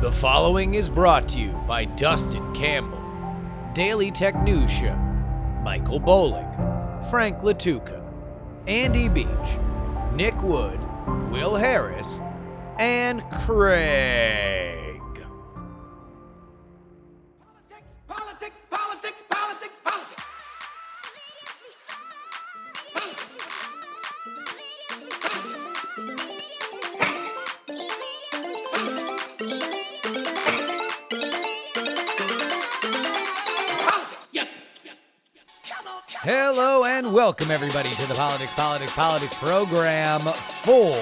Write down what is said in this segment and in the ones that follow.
The following is brought to you by Dustin Campbell, Daily Tech News Show, Michael Bolick, Frank Latuca, Andy Beach, Nick Wood, Will Harris, and Craig. Welcome everybody to the Politics, Politics, Politics program for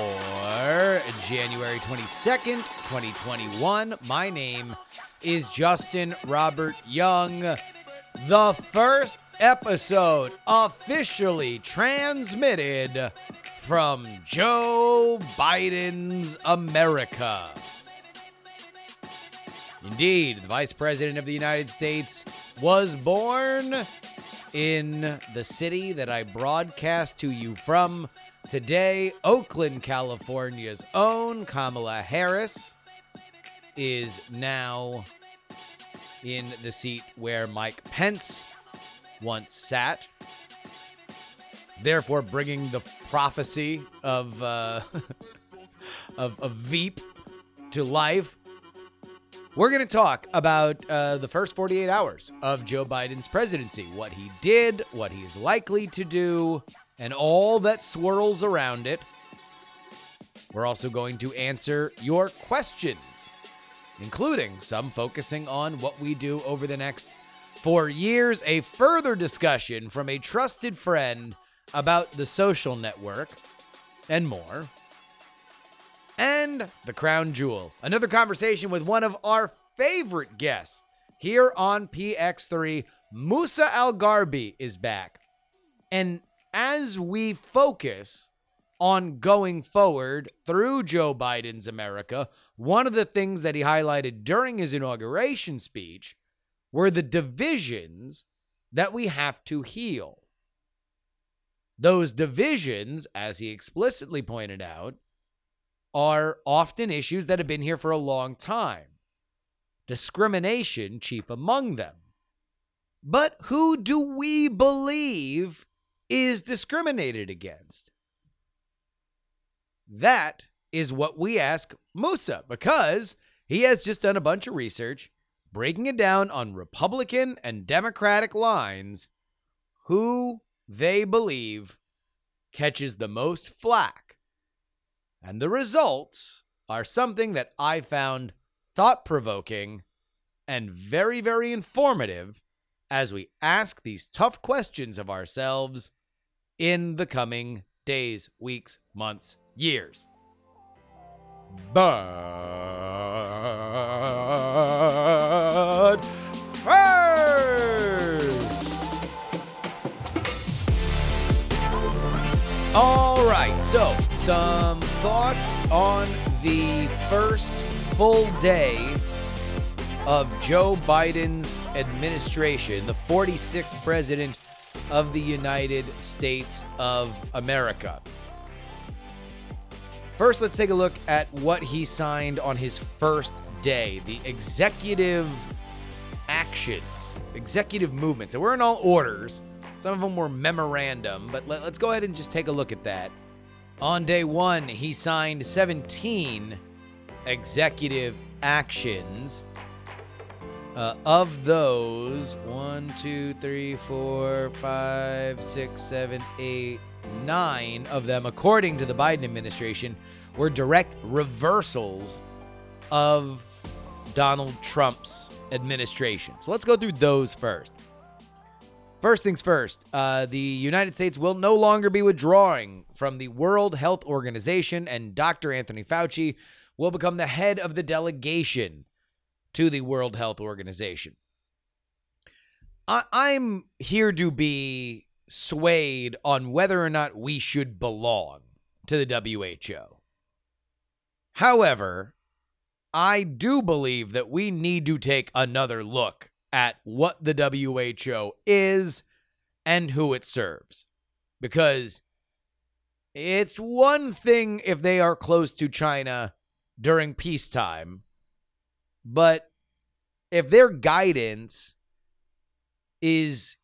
January 22nd, 2021. My name is Justin Robert Young. The first episode officially transmitted from Joe Biden's America. Indeed, the Vice President of the United States was born in the city that I broadcast to you from today, Oakland, California's own Kamala Harris is now in the seat where Mike Pence once sat. Therefore, bringing the prophecy of uh, of, of Veep to life. We're going to talk about uh, the first 48 hours of Joe Biden's presidency, what he did, what he's likely to do, and all that swirls around it. We're also going to answer your questions, including some focusing on what we do over the next four years, a further discussion from a trusted friend about the social network, and more and the crown jewel. Another conversation with one of our favorite guests here on PX3. Musa al-Gharbi is back. And as we focus on going forward through Joe Biden's America, one of the things that he highlighted during his inauguration speech were the divisions that we have to heal. Those divisions, as he explicitly pointed out, are often issues that have been here for a long time. Discrimination chief among them. But who do we believe is discriminated against? That is what we ask Musa because he has just done a bunch of research breaking it down on Republican and Democratic lines who they believe catches the most flack and the results are something that I found thought provoking and very, very informative as we ask these tough questions of ourselves in the coming days, weeks, months, years. But first, all right, so some thoughts on the first full day of Joe Biden's administration, the 46th president of the United States of America. First, let's take a look at what he signed on his first day the executive actions, executive movements. And we're in all orders. Some of them were memorandum, but let, us go ahead and just take a look at that. On day one, he signed 17 executive actions. Uh, of those, one, two, three, four, five, six, seven, eight, nine of them, according to the Biden administration, were direct reversals of Donald Trump's administration. So let's go through those first. First things first, uh, the United States will no longer be withdrawing from the World Health Organization, and Dr. Anthony Fauci will become the head of the delegation to the World Health Organization. I- I'm here to be swayed on whether or not we should belong to the WHO. However, I do believe that we need to take another look at what the WHO is and who it serves. Because it's one thing if they are close to China during peacetime, But if their guidance is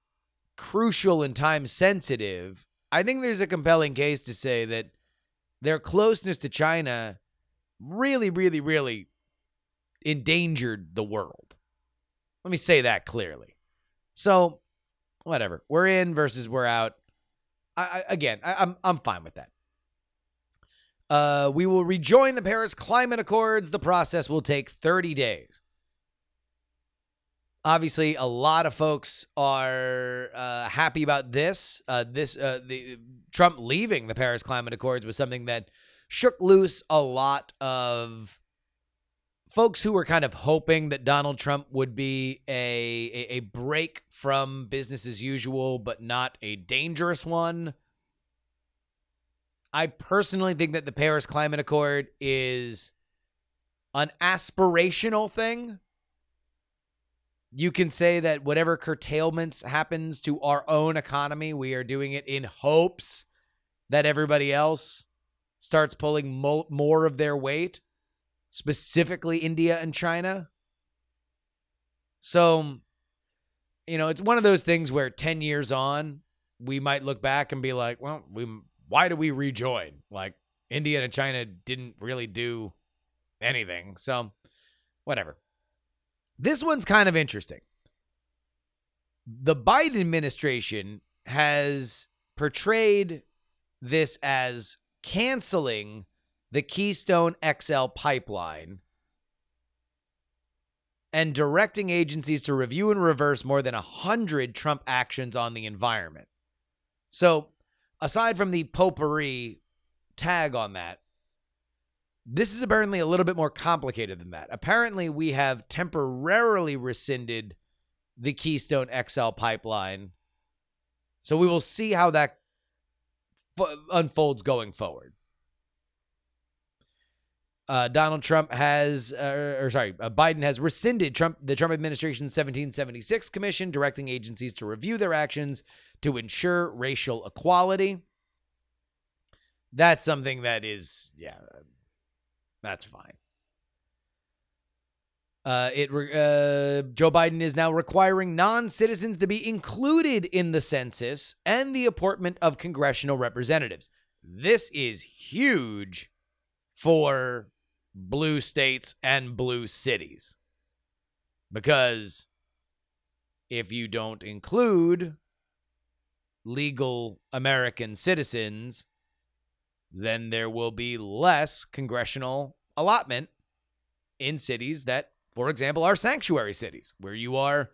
crucial and time sensitive, I think there's a compelling case to say that their closeness to China really, really, really endangered the world. Let me say that clearly. So, whatever. We're in versus we're out. I, again, I, I'm I'm fine with that. Uh, we will rejoin the Paris Climate Accords. The process will take 30 days. Obviously, a lot of folks are uh, happy about this. Uh, this uh, the Trump leaving the Paris Climate Accords was something that shook loose a lot of folks who were kind of hoping that Donald Trump would be a, a, break from business as usual, but not a dangerous one. I personally think that the Paris Climate Accord is an aspirational thing. You can say that whatever curtailments happens to our own economy, we are doing it in hopes that everybody else starts pulling mo- more of their weight specifically India and China. So, you know, it's one of those things where 10 years on, we might look back and be like, well, we why do we rejoin? Like India and China didn't really do anything. So, whatever. This one's kind of interesting. The Biden administration has portrayed this as canceling the Keystone XL pipeline and directing agencies to review and reverse more than 100 Trump actions on the environment. So, aside from the potpourri tag on that, this is apparently a little bit more complicated than that. Apparently, we have temporarily rescinded the Keystone XL pipeline. So, we will see how that f- unfolds going forward uh, Donald Trump has, uh, or sorry, uh, Biden has rescinded Trump the Trump administration's 1776 commission, directing agencies to review their actions to ensure racial equality. That's something that is, yeah, that's fine. Uh, it uh, Joe Biden is now requiring non-citizens to be included in the census and the appointment of congressional representatives. This is huge for blue states and blue cities. Because if you don't include legal American citizens, then there will be less congressional allotment in cities that, for example, are sanctuary cities, where you are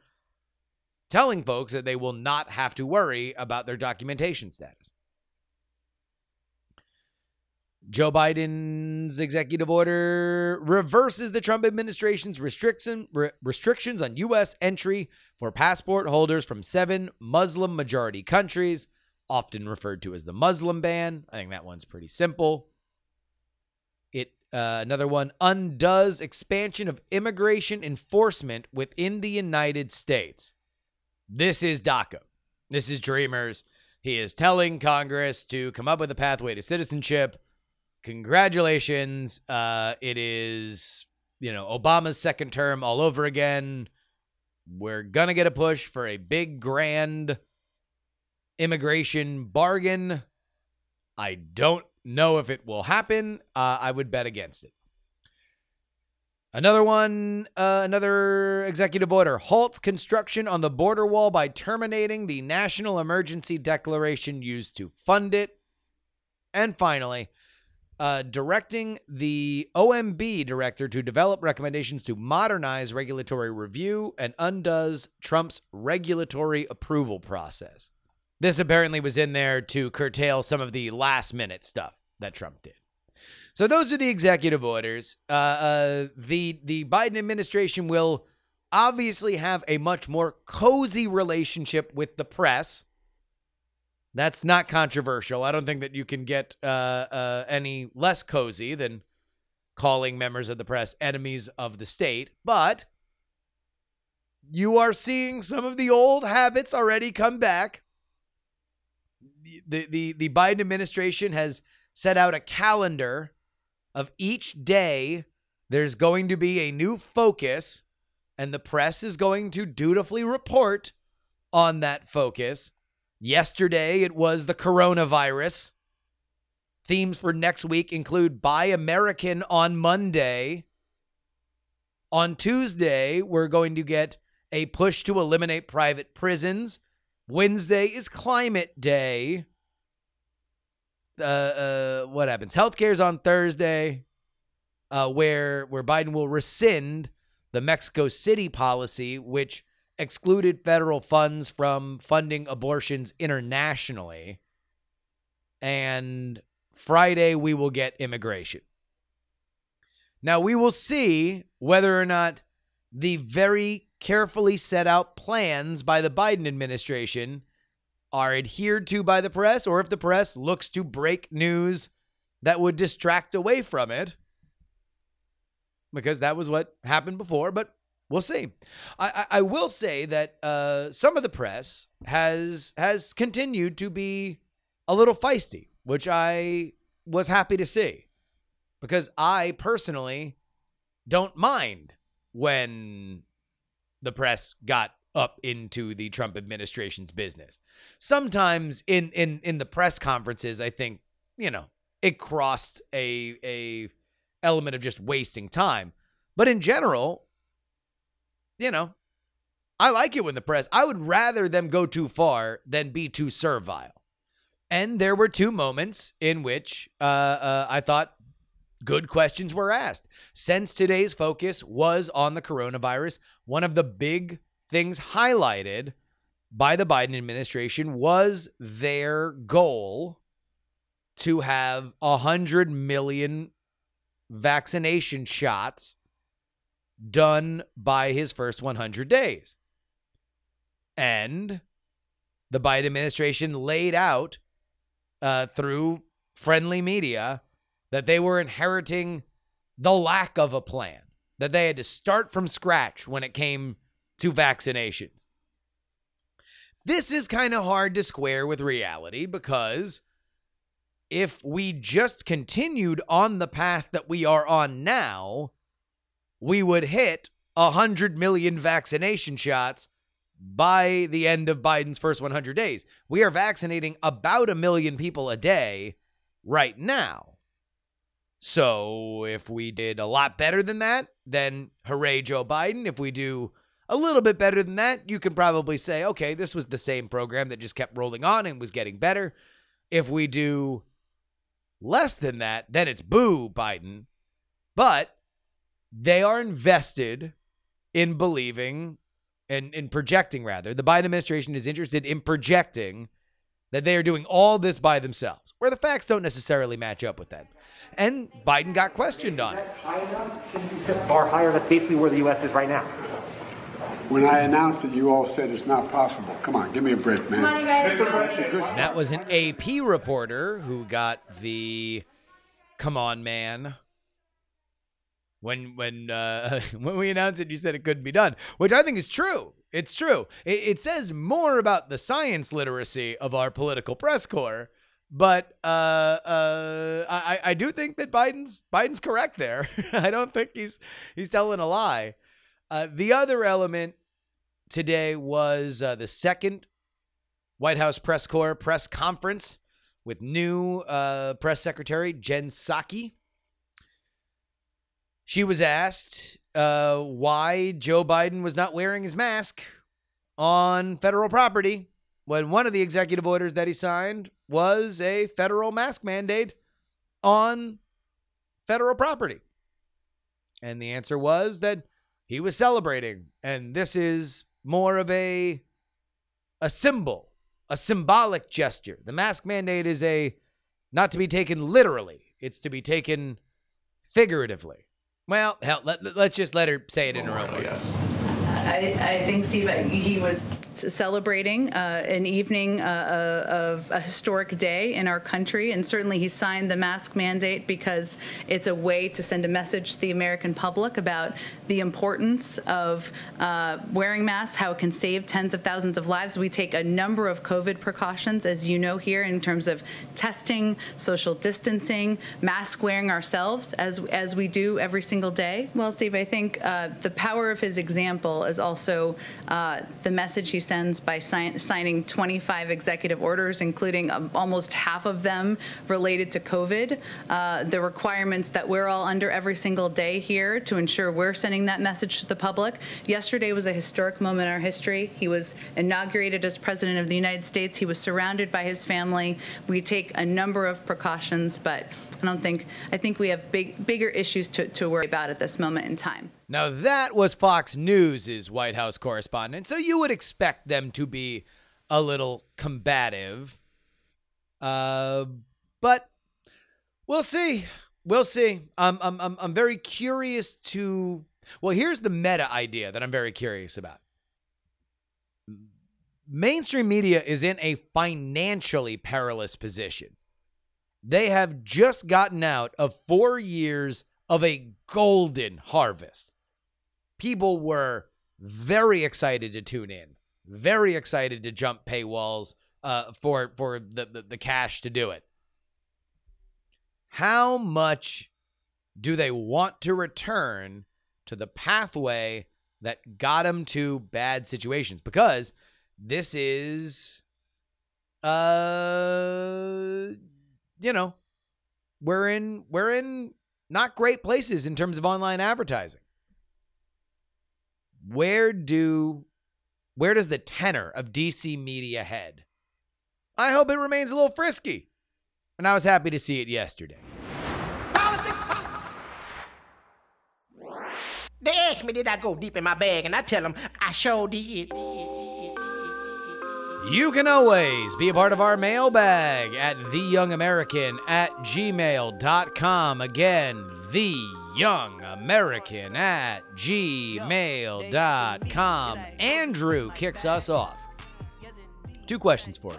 telling folks that they will not have to worry about their documentation status. Joe Biden's executive order reverses the Trump administration's restriction, re- restrictions on U.S. entry for passport holders from seven Muslim majority countries, often referred to as the Muslim ban. I think that one's pretty simple. It uh, another one undoes expansion of immigration enforcement within the United States. This is DACA. This is Dreamers. He is telling Congress to come up with a pathway to citizenship congratulations. Uh, it is, you know, Obama's second term all over again. We're going to get a push for a big, grand immigration bargain. I don't know if it will happen. Uh, I would bet against it. Another one, uh, another executive order halts construction on the border wall by terminating the national emergency declaration used to fund it. And finally, uh, directing the OMB director to develop recommendations to modernize regulatory review and undoes Trump's regulatory approval process. This apparently was in there to curtail some of the last minute stuff that Trump did. So those are the executive orders. Uh, uh, the the Biden administration will obviously have a much more cozy relationship with the press that's not controversial. I don't think that you can get uh, uh, any less cozy than calling members of the press enemies of the state. But you are seeing some of the old habits already come back. The, the, the Biden administration has set out a calendar of each day there's going to be a new focus, and the press is going to dutifully report on that focus. Yesterday, it was the coronavirus. Themes for next week include Buy American on Monday. On Tuesday, we're going to get a push to eliminate private prisons. Wednesday is Climate Day. Uh, uh, what happens? Healthcare is on Thursday, uh, where where Biden will rescind the Mexico City policy, which excluded federal funds from funding abortions internationally. And Friday, we will get immigration. Now, we will see whether or not the very carefully set out plans by the Biden administration are adhered to by the press, or if the press looks to break news that would distract away from it, because that was what happened before. But we'll see. I, I, I will say that uh, some of the press has has continued to be a little feisty, which I was happy to see, because I personally don't mind when the press got up into the Trump administration's business. Sometimes in in in the press conferences, I think, you know, it crossed a a element of just wasting time. But in general, you know, I like it when the press, I would rather them go too far than be too servile. And there were two moments in which uh, uh, I thought good questions were asked. Since today's focus was on the coronavirus, one of the big things highlighted by the Biden administration was their goal to have 100 million vaccination shots done by his first 100 days. And the Biden administration laid out uh, through friendly media that they were inheriting the lack of a plan, that they had to start from scratch when it came to vaccinations. This is kind of hard to square with reality because if we just continued on the path that we are on now, we would hit 100 million vaccination shots by the end of Biden's first 100 days. We are vaccinating about a million people a day right now. So if we did a lot better than that, then hooray, Joe Biden. If we do a little bit better than that, you can probably say, okay, this was the same program that just kept rolling on and was getting better. If we do less than that, then it's boo, Biden. But they are invested in believing and in projecting rather the biden administration is interested in projecting that they are doing all this by themselves where the facts don't necessarily match up with that and biden got questioned on it bar higher. That's basically where the U.S. is right now. When I announced it, you all said it's not possible. Come on, give me a break, man. On, you guys. That's a good And that was an ap reporter who got the come on man when when uh, when we announced it you said it couldn't be done which i think is true it's true it, it says more about the science literacy of our political press corps but uh, uh, I, I do think that Biden's Biden's correct there. I don't think he's he's telling a lie. Uh, the other element today was uh, the second White House press corps press conference with new uh, press secretary Jen Psaki. She was asked uh, why Joe Biden was not wearing his mask on federal property when one of the executive orders that he signed was a federal mask mandate on federal property. And the answer was that he was celebrating. And this is more of a a symbol, a symbolic gesture. The mask mandate is a not to be taken literally. It's to be taken figuratively. Well, hell, let, us just let her say it in her oh, own words. I, I think Steve, he was celebrating uh, an evening uh, uh, of a historic day in our country, and certainly he signed the mask mandate because it's a way to send a message to the American public about the importance of uh, wearing masks, how it can save tens of thousands of lives. We take a number of COVID precautions, as you know here, in terms of testing, social distancing, mask wearing ourselves, as as we do every single day. Well, Steve, I think uh, the power of his example is also uh, the message he sends by sign- signing 25 executive orders, including um, almost half of them related to COVID. Uh, the requirements that we're all under every single day here to ensure we're sending that message to the public. Yesterday was a historic moment in our history. He was inaugurated as president of the United States. He was surrounded by his family. We take a number of precautions, but I don't think I think we have big bigger issues to, to worry about at this moment in time. Now, that was Fox News's White House correspondent, so you would expect them to be a little combative. Uh, but we'll see. We'll see. I'm, I'm, I'm, I'm very curious to. Well, here's the meta idea that I'm very curious about. Mainstream media is in a financially perilous position. They have just gotten out of four years of a golden harvest people were very excited to tune in, very excited to jump paywalls uh, for for the, the the cash to do it. How much do they want to return to the pathway that got them to bad situations? Because this is, uh, you know, we're in we're in not great places in terms of online advertising where do where does the tenor of DC media head? I hope it remains a little frisky. And I was happy to see it yesterday. Politics, politics. They ask me, did I go deep in my bag? And I tell them, I sure did. You can always be a part of our mailbag at theyoungamerican at gmail.com. Again, theyoungamerican at gmail.com. Andrew kicks us off. Two questions for you.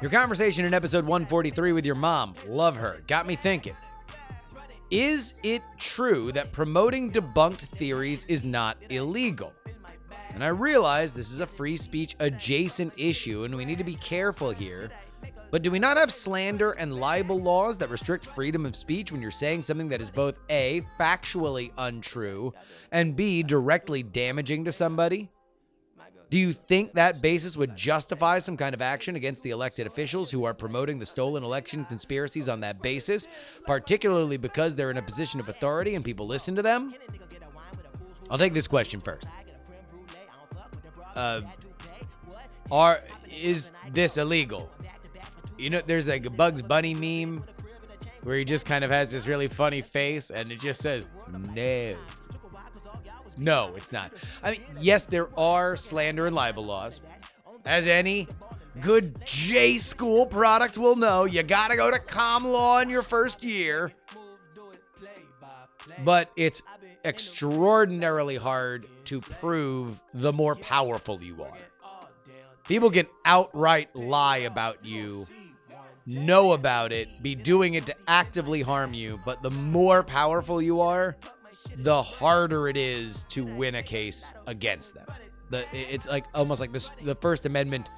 Your conversation in episode 143 with your mom, love her, got me thinking. Is it true that promoting debunked theories is not illegal? And I realize this is a free speech adjacent issue and we need to be careful here. But do we not have slander and libel laws that restrict freedom of speech when you're saying something that is both A, factually untrue, and B, directly damaging to somebody? Do you think that basis would justify some kind of action against the elected officials who are promoting the stolen election conspiracies on that basis, particularly because they're in a position of authority and people listen to them? I'll take this question first. Uh, are is this illegal? You know, there's like a Bugs Bunny meme where he just kind of has this really funny face and it just says no. No, it's not. I mean, yes, there are slander and libel laws. As any good J school product will know, you got to go to com law in your first year. But it's extraordinarily hard to prove the more powerful you are. People can outright lie about you, know about it, be doing it to actively harm you, but the more powerful you are, the harder it is to win a case against them. The it's like almost like this the First Amendment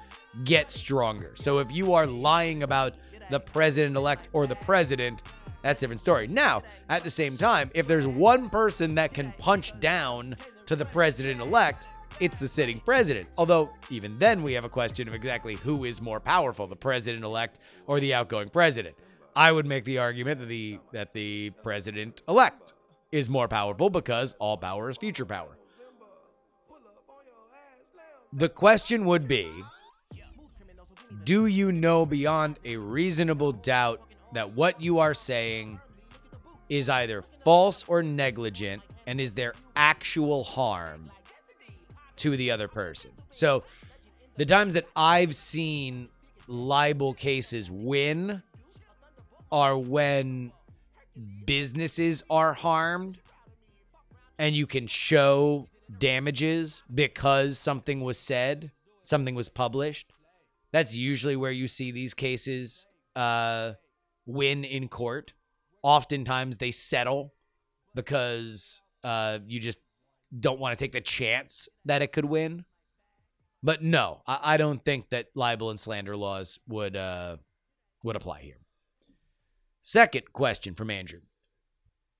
gets stronger. So if you are lying about the president elect or the president, that's a different story. Now, at the same time, if there's one person that can punch down to the president elect, it's the sitting president. Although, even then, we have a question of exactly who is more powerful, the president elect or the outgoing president. I would make the argument that the that the president elect is more powerful because all power is future power. The question would be Do you know beyond a reasonable doubt that what you are saying is either false or negligent? And is there actual harm to the other person? So, the times that I've seen libel cases win are when businesses are harmed and you can show damages because something was said, something was published. That's usually where you see these cases uh, win in court. Oftentimes they settle because uh, you just don't want to take the chance that it could win. But no, I, I don't think that libel and slander laws would uh, would apply here. Second question from Andrew.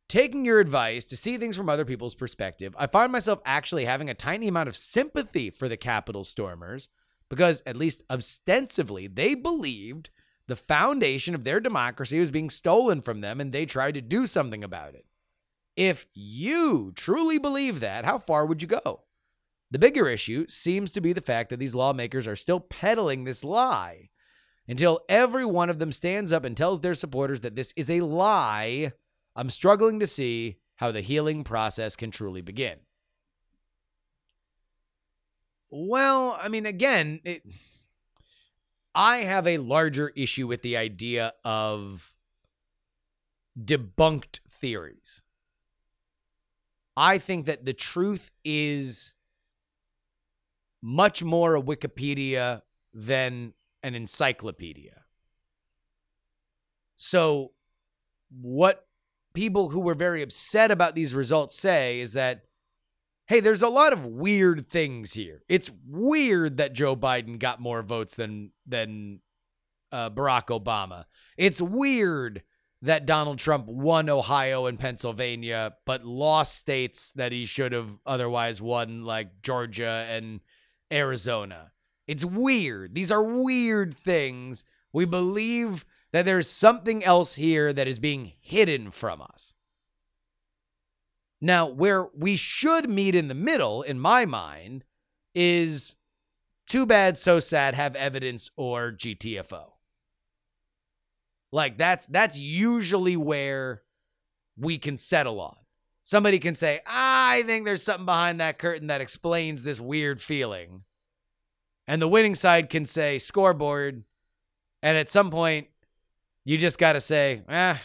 Taking your advice to see things from other people's perspective, I find myself actually having a tiny amount of sympathy for the Capitol stormers because, at least ostensibly, they believed the foundation of their democracy was being stolen from them and they tried to do something about it. If you truly believe that, how far would you go? The bigger issue seems to be the fact that these lawmakers are still peddling this lie until every one of them stands up and tells their supporters that this is a lie. I'm struggling to see how the healing process can truly begin. Well, I mean, again, it, I have a larger issue with the idea of debunked theories. I think that the truth is much more a Wikipedia than an encyclopedia. So, what people who were very upset about these results say is that, hey, there's a lot of weird things here. It's weird that Joe Biden got more votes than than uh, Barack Obama. It's weird that Donald Trump won Ohio and Pennsylvania, but lost states that he should have otherwise won, like Georgia and Arizona. It's weird. These are weird things. We believe that there's something else here that is being hidden from us. Now, where we should meet in the middle, in my mind, is too bad, so sad, have evidence or GTFO. Like that's that's usually where we can settle on. Somebody can say, I think there's something behind that curtain that explains this weird feeling. And the winning side can say scoreboard. And at some point, you just got to say, ah,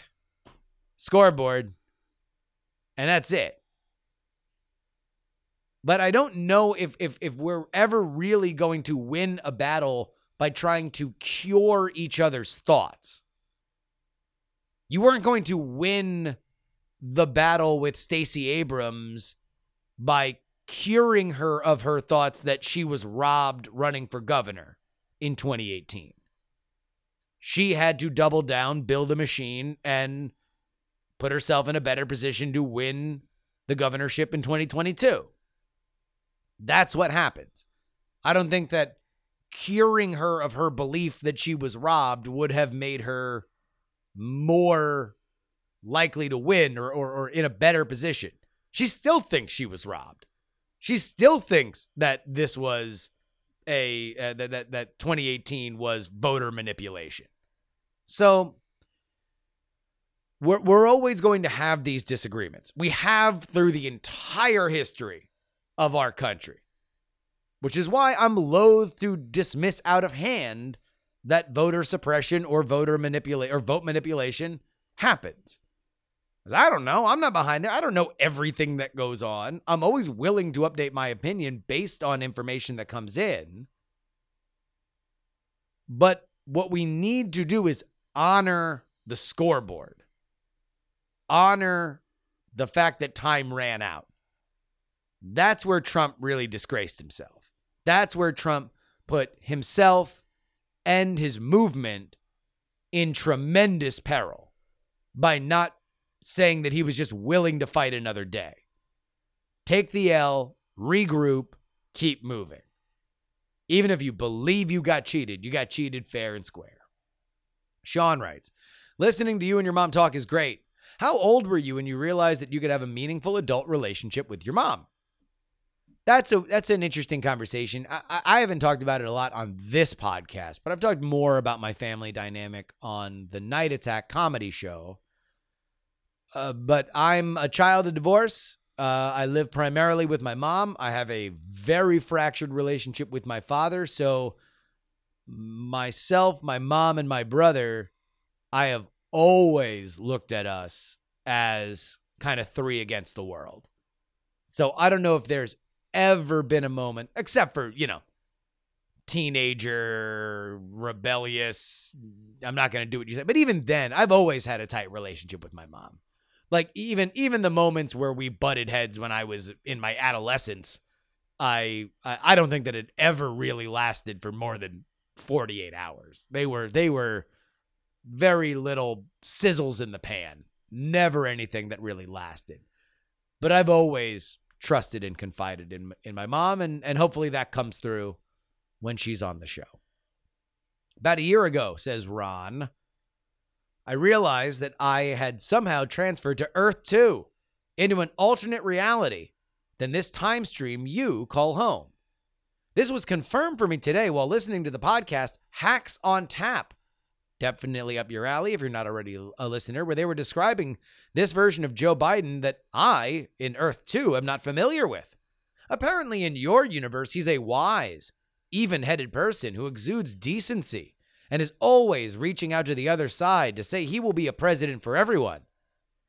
scoreboard. And that's it. But I don't know if, if, if we're ever really going to win a battle by trying to cure each other's thoughts. You weren't going to win the battle with Stacey Abrams by curing her of her thoughts that she was robbed running for governor in 2018. She had to double down, build a machine, and put herself in a better position to win the governorship in 2022. That's what happened. I don't think that curing her of her belief that she was robbed would have made her more likely to win or, or, or in a better position. She still thinks she was robbed. She still thinks that this was a uh, that, that that 2018 was voter manipulation. So we're we're always going to have these disagreements. We have through the entire history of our country. Which is why I'm loath to dismiss out of hand that voter suppression or voter manipulate or vote manipulation happens. I don't know. I'm not behind there. I don't know everything that goes on. I'm always willing to update my opinion based on information that comes in. But what we need to do is honor the scoreboard, honor the fact that time ran out. That's where Trump really disgraced himself. That's where Trump put himself and his movement in tremendous peril by not saying that he was just willing to fight another day. Take the L, regroup, keep moving. Even if you believe you got cheated, you got cheated fair and square. Sean writes Listening to you and your mom talk is great. How old were you when you realized that you could have a meaningful adult relationship with your mom? That's a that's an interesting conversation. I, I haven't talked about it a lot on this podcast, but I've talked more about my family dynamic on the Night Attack comedy show. Uh, but I'm a child of divorce. Uh, I live primarily with my mom. I have a very fractured relationship with my father. So, myself, my mom, and my brother, I have always looked at us as kind of three against the world. So, I don't know if there's ever been a moment, except for, you know, teenager, rebellious. I'm not going to do what you say. But even then, I've always had a tight relationship with my mom. Like even even the moments where we butted heads when I was in my adolescence, I I, don't think that it ever really lasted for more than 48 hours. They were they were very little sizzles in the pan. Never anything that really lasted. But I've always trusted and confided in in my mom and and hopefully that comes through when she's on the show. About a year ago, says Ron, I realized that I had somehow transferred to Earth 2 into an alternate reality than this time stream you call home. This was confirmed for me today while listening to the podcast Hacks on Tap. Definitely up your alley if you're not already a listener, where they were describing this version of Joe Biden that I, in Earth 2, am not familiar with. Apparently, in your universe, he's a wise, even headed person who exudes decency and is always reaching out to the other side to say he will be a president for everyone.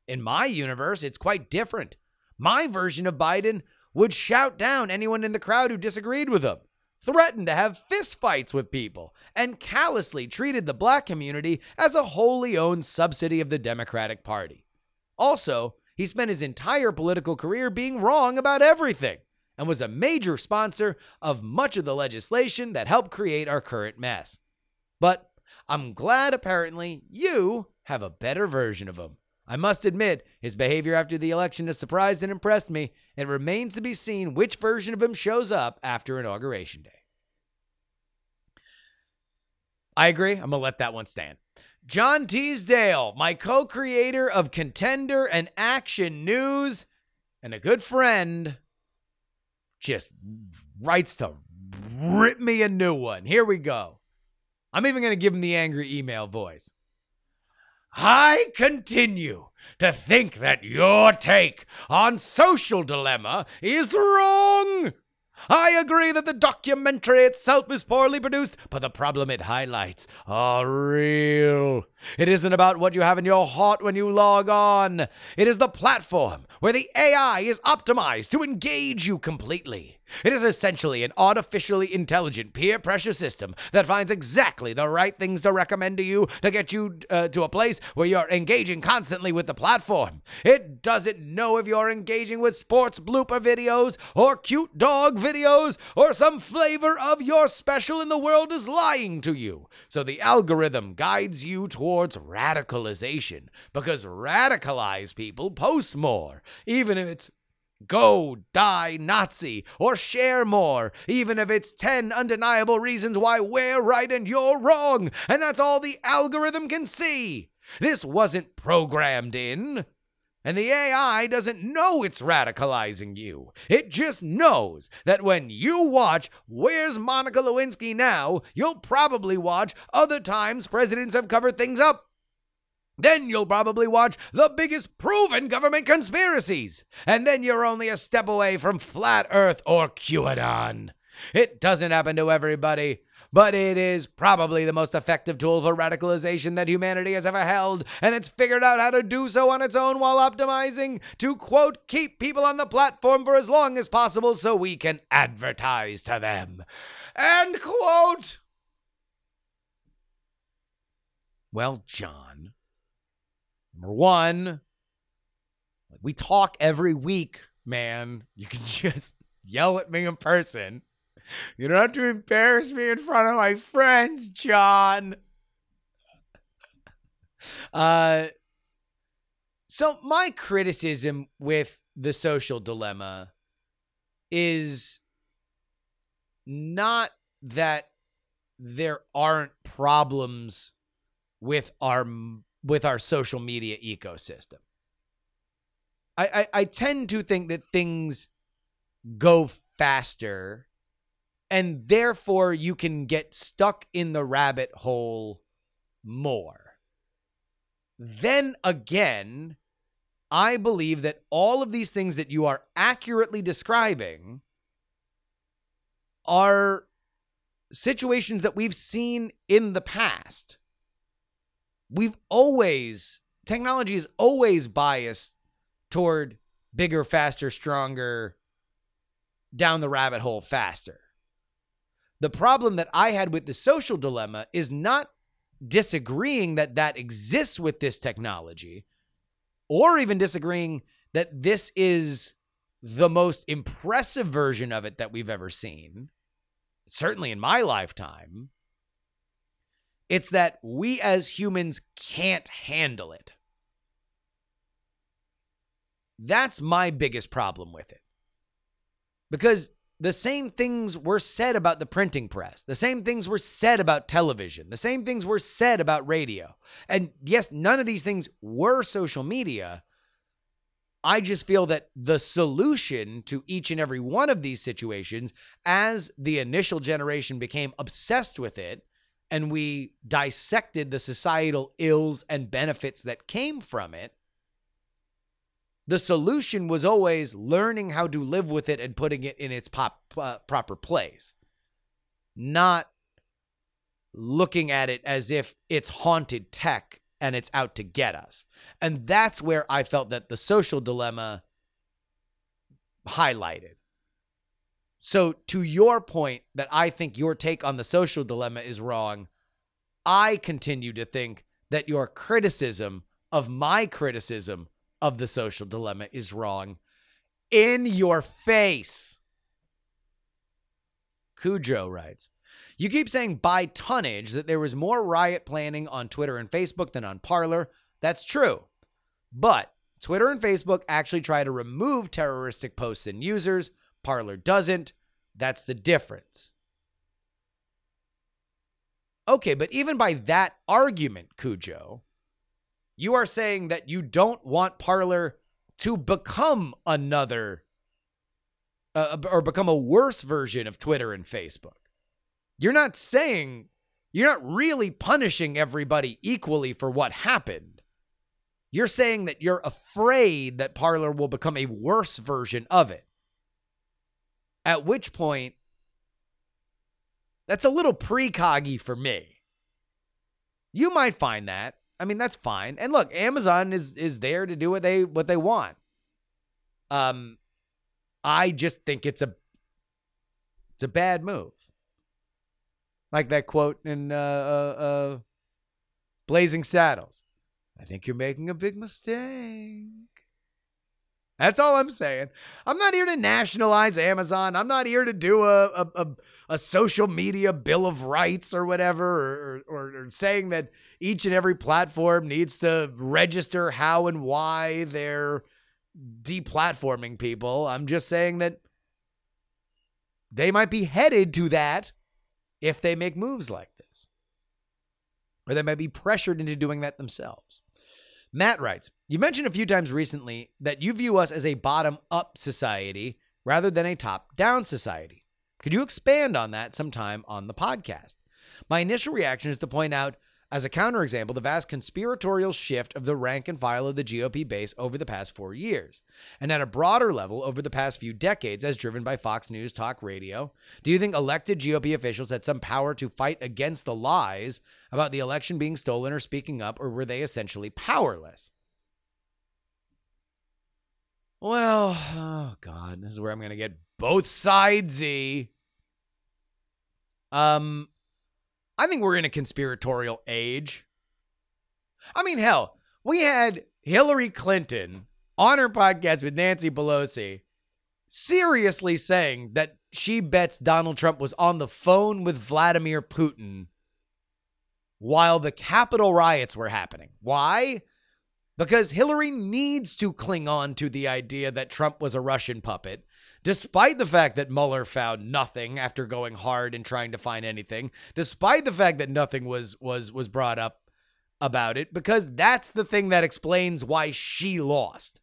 In my universe, it's quite different. My version of Biden would shout down anyone in the crowd who disagreed with him, threatened to have fistfights with people, and callously treated the black community as a wholly owned subsidy of the Democratic Party. Also, he spent his entire political career being wrong about everything and was a major sponsor of much of the legislation that helped create our current mess. But I'm glad apparently you have a better version of him. I must admit, his behavior after the election has surprised and impressed me. It remains to be seen which version of him shows up after Inauguration Day. I agree. I'm going to let that one stand. John Teasdale, my co creator of Contender and Action News, and a good friend, just writes to rip me a new one. Here we go. I'm even going to give him the angry email voice. I continue to think that your take on social dilemma is wrong. I agree that the documentary itself is poorly produced, but the problem it highlights are real. It isn't about what you have in your heart when you log on. It is the platform where the AI is optimized to engage you completely. It is essentially an artificially intelligent peer pressure system that finds exactly the right things to recommend to you to get you uh, to a place where you're engaging constantly with the platform. It doesn't know if you're engaging with sports blooper videos or cute dog videos or some flavor of your special in the world is lying to you. So the algorithm guides you towards radicalization because radicalized people post more, even if it's Go die Nazi or share more, even if it's 10 undeniable reasons why we're right and you're wrong, and that's all the algorithm can see. This wasn't programmed in. And the AI doesn't know it's radicalizing you. It just knows that when you watch Where's Monica Lewinsky Now, you'll probably watch other times presidents have covered things up. Then you'll probably watch the biggest proven government conspiracies. And then you're only a step away from Flat Earth or QAnon. It doesn't happen to everybody, but it is probably the most effective tool for radicalization that humanity has ever held, and it's figured out how to do so on its own while optimizing to, quote, keep people on the platform for as long as possible so we can advertise to them. End quote. Well, John, number one, we talk every week, man. You can just yell at me in person. You don't have to embarrass me in front of my friends, John. Uh, so my criticism with the social dilemma is not that there aren't problems with our with our social media ecosystem. I, I, I tend to think that things go faster and therefore you can get stuck in the rabbit hole more. Then again, I believe that all of these things that you are accurately describing are situations that we've seen in the past. We've always, technology is always biased toward bigger, faster, stronger, down the rabbit hole faster. The problem that I had with the social dilemma is not disagreeing that that exists with this technology or even disagreeing that this is the most impressive version of it that we've ever seen, certainly in my lifetime. It's that we as humans can't handle it. That's my biggest problem with it. Because the same things were said about the printing press. The same things were said about television. The same things were said about radio. And yes, none of these things were social media. I just feel that the solution to each and every one of these situations, as the initial generation became obsessed with it, and we dissected the societal ills and benefits that came from it, the solution was always learning how to live with it and putting it in its pop, uh, proper place, not looking at it as if it's haunted tech and it's out to get us. And that's where I felt that the social dilemma highlighted. So, to your point, that I think your take on the social dilemma is wrong, I continue to think that your criticism of my criticism of the social dilemma is wrong. In your face. Cujo writes, you keep saying by tonnage that there was more riot planning on Twitter and Facebook than on Parler. That's true. But Twitter and Facebook actually try to remove terroristic posts and users. Parler doesn't. That's the difference. Okay, but even by that argument, Cujo, you are saying that you don't want Parler to become another uh, or become a worse version of Twitter and Facebook. You're not saying you're not really punishing everybody equally for what happened. You're saying that you're afraid that Parler will become a worse version of it. At which point, that's a little precoggy for me. You might find that. I mean, that's fine. And look, Amazon is is there to do what they what they want. Um, I just think it's a it's a bad move. Like that quote in uh, uh, uh, Blazing Saddles. I think you're making a big mistake. That's all I'm saying. I'm not here to nationalize Amazon. I'm not here to do a a, a, a social media bill of rights or whatever, or, or, or saying that each and every platform needs to register how and why they're deplatforming people. I'm just saying that they might be headed to that if they make moves like this, or they might be pressured into doing that themselves. Matt writes, You mentioned a few times recently that you view us as a bottom up society rather than a top down society. Could you expand on that sometime on the podcast? My initial reaction is to point out, as a counterexample, the vast conspiratorial shift of the rank and file of the GOP base over the past four years, and at a broader level over the past few decades, as driven by Fox News Talk Radio. Do you think elected GOP officials had some power to fight against the lies about the election being stolen or speaking up, or were they essentially powerless? Well, oh God, this is where I'm to get both sides Um, I think we're in a conspiratorial age. I mean, hell, we had Hillary Clinton on her podcast with Nancy Pelosi seriously saying that she bets Donald Trump was on the phone with Vladimir Putin while the Capitol riots were happening. Why? Because Hillary needs to cling on to the idea that Trump was a Russian puppet, despite the fact that Mueller found nothing after going hard and trying to find anything, despite the fact that nothing was was was brought up about it, because that's the thing that explains why she lost.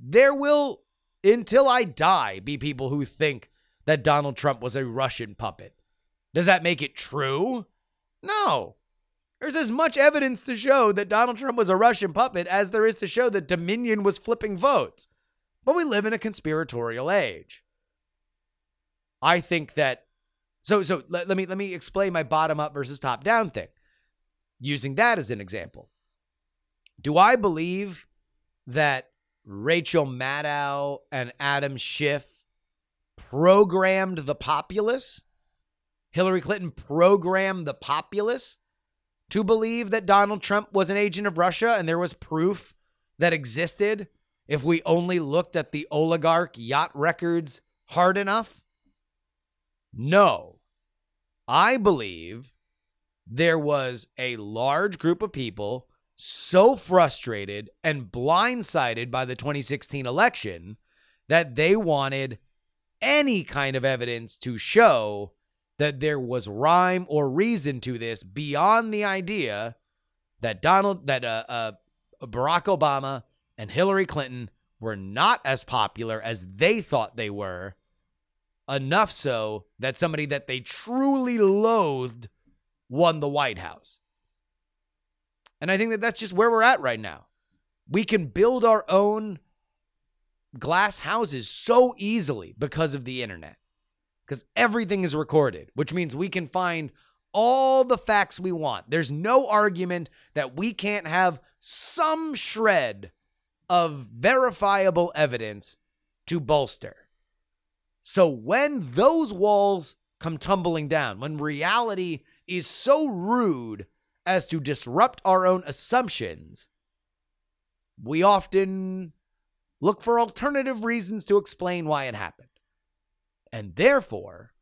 There will, until I die, be people who think that Donald Trump was a Russian puppet. Does that make it true? No. There's as much evidence to show that Donald Trump was a Russian puppet as there is to show that Dominion was flipping votes. But we live in a conspiratorial age. I think that so so let, let me let me explain my bottom up versus top down thing. Using that as an example. Do I believe that Rachel Maddow and Adam Schiff programmed the populace. Hillary Clinton programmed the populace to believe that Donald Trump was an agent of Russia and there was proof that existed if we only looked at the oligarch yacht records hard enough? No. I believe there was a large group of people so frustrated and blindsided by the 2016 election that they wanted any kind of evidence to show that there was rhyme or reason to this beyond the idea that Donald that uh, uh, Barack Obama and Hillary Clinton were not as popular as they thought they were enough so that somebody that they truly loathed won the White House. And I think that that's just where we're at right now. We can build our own glass houses so easily because of the internet, because everything is recorded, which means we can find all the facts we want. There's no argument that we can't have some shred of verifiable evidence to bolster. So when those walls come tumbling down, when reality is so rude as to disrupt our own assumptions, we often look for alternative reasons to explain why it happened. And therefore,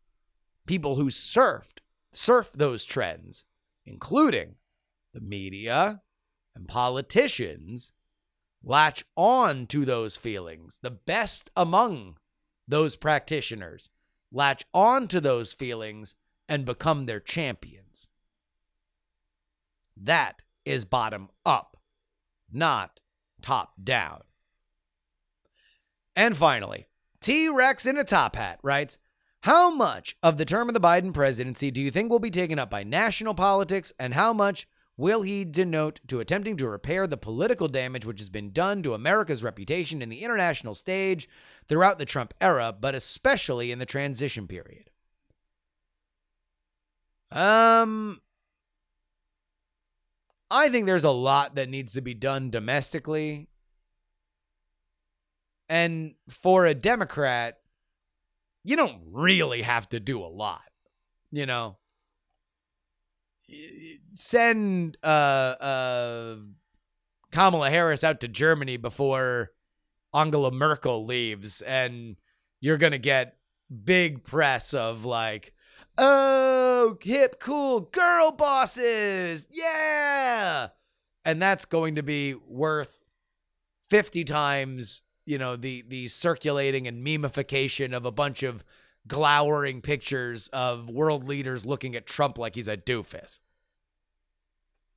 people who surfed, surf those trends, including the media and politicians, latch on to those feelings. The best among those practitioners latch on to those feelings and become their champions. That is bottom up, not top down. And finally, T Rex in a top hat writes How much of the term of the Biden presidency do you think will be taken up by national politics, and how much will he denote to attempting to repair the political damage which has been done to America's reputation in the international stage throughout the Trump era, but especially in the transition period? Um, I think there's a lot that needs to be done domestically. And for a Democrat, you don't really have to do a lot, you know? Send uh, uh, Kamala Harris out to Germany before Angela Merkel leaves, and you're to get big press of like, oh, hip, cool girl bosses. Yeah. And that's going to be worth 50 times, you know, the the circulating and memification of a bunch of glowering pictures of world leaders looking at Trump like he's a doofus.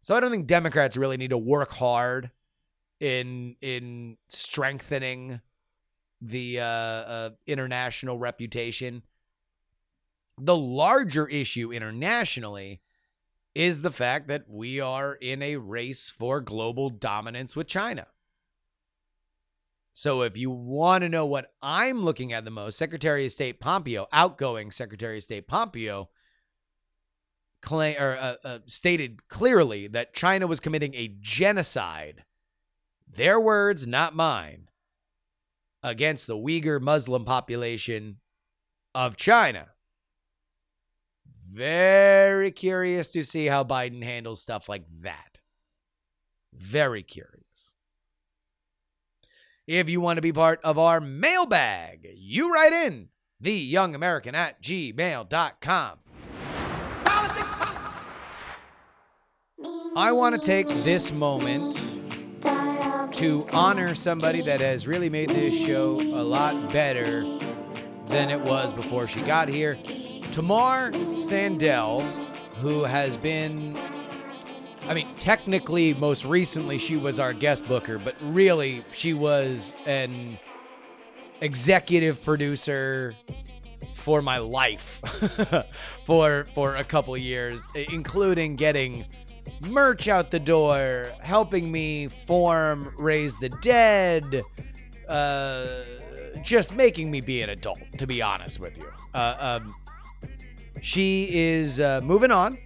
So I don't think Democrats really need to work hard in in strengthening the uh, uh, international reputation. The larger issue internationally is the fact that we are in a race for global dominance with China. So if you want to know what I'm looking at the most, Secretary of State Pompeo, outgoing Secretary of State Pompeo, claim or uh, uh, stated clearly that China was committing a genocide. Their words, not mine, against the Uyghur Muslim population of China. Very curious to see how Biden handles stuff like that. Very curious. If you want to be part of our mailbag, you write in theyoungamerican at gmail.com. I want to take this moment to honor somebody that has really made this show a lot better than it was before she got here. Tamar Sandell, who has been, I mean, technically, most recently, she was our guest booker, but really, she was an executive producer for my life for for a couple years including getting merch out the door helping me form raise the dead uh just making me be an adult to be honest with you. Uh, um, she is uh, moving on,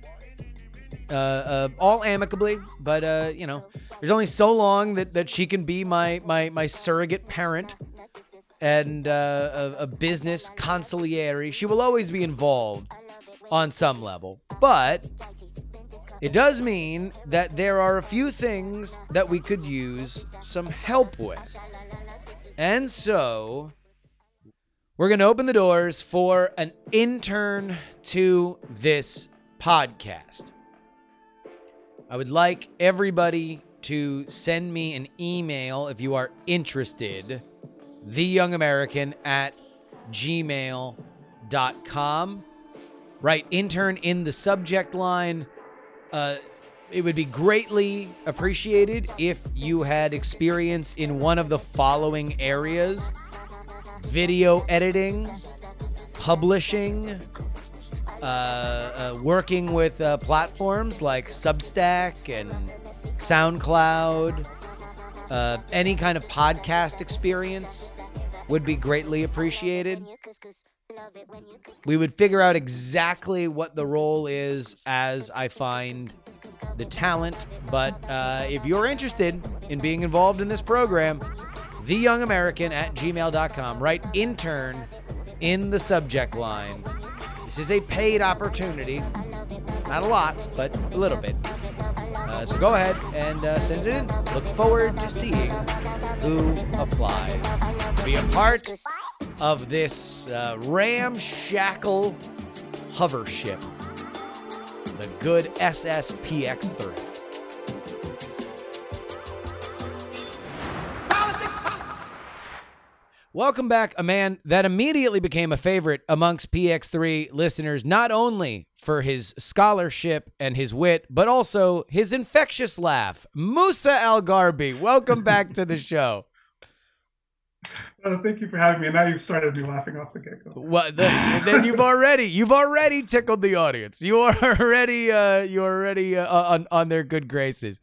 uh, uh, all amicably, but uh, you know, there's only so long that, that she can be my my my surrogate parent, and uh, a, a business consigliere. She will always be involved on some level, but it does mean that there are a few things that we could use some help with. And so we're going to open the doors for an intern to this podcast. I would like everybody to send me an email if you are interested. TheYoungAmerican at gmail.com. Write intern in the subject line. Uh, it would be greatly appreciated if you had experience in one of the following areas video editing, publishing, uh, uh, working with uh, platforms like Substack and SoundCloud, uh, any kind of podcast experience would be greatly appreciated. We would figure out exactly what the role is as I find the talent. But uh, if you're interested in being involved in this program, theyoungamerican at gmail.com. Write intern in the subject line. This is a paid opportunity. Not a lot, but a little bit. Uh, so go ahead and uh, send it in. Look forward to seeing who applies be a part of this uh, ramshackle hover ship, the good SSPX3. Welcome back, a man that immediately became a favorite amongst PX3 listeners, not only for his scholarship and his wit, but also his infectious laugh. Musa al-Gharbi, welcome back to the show. Thank you for having me. And now you've started me laughing off the get go. Well, then, then you've already you've already tickled the audience. You are already uh, you're already uh, on on their good graces.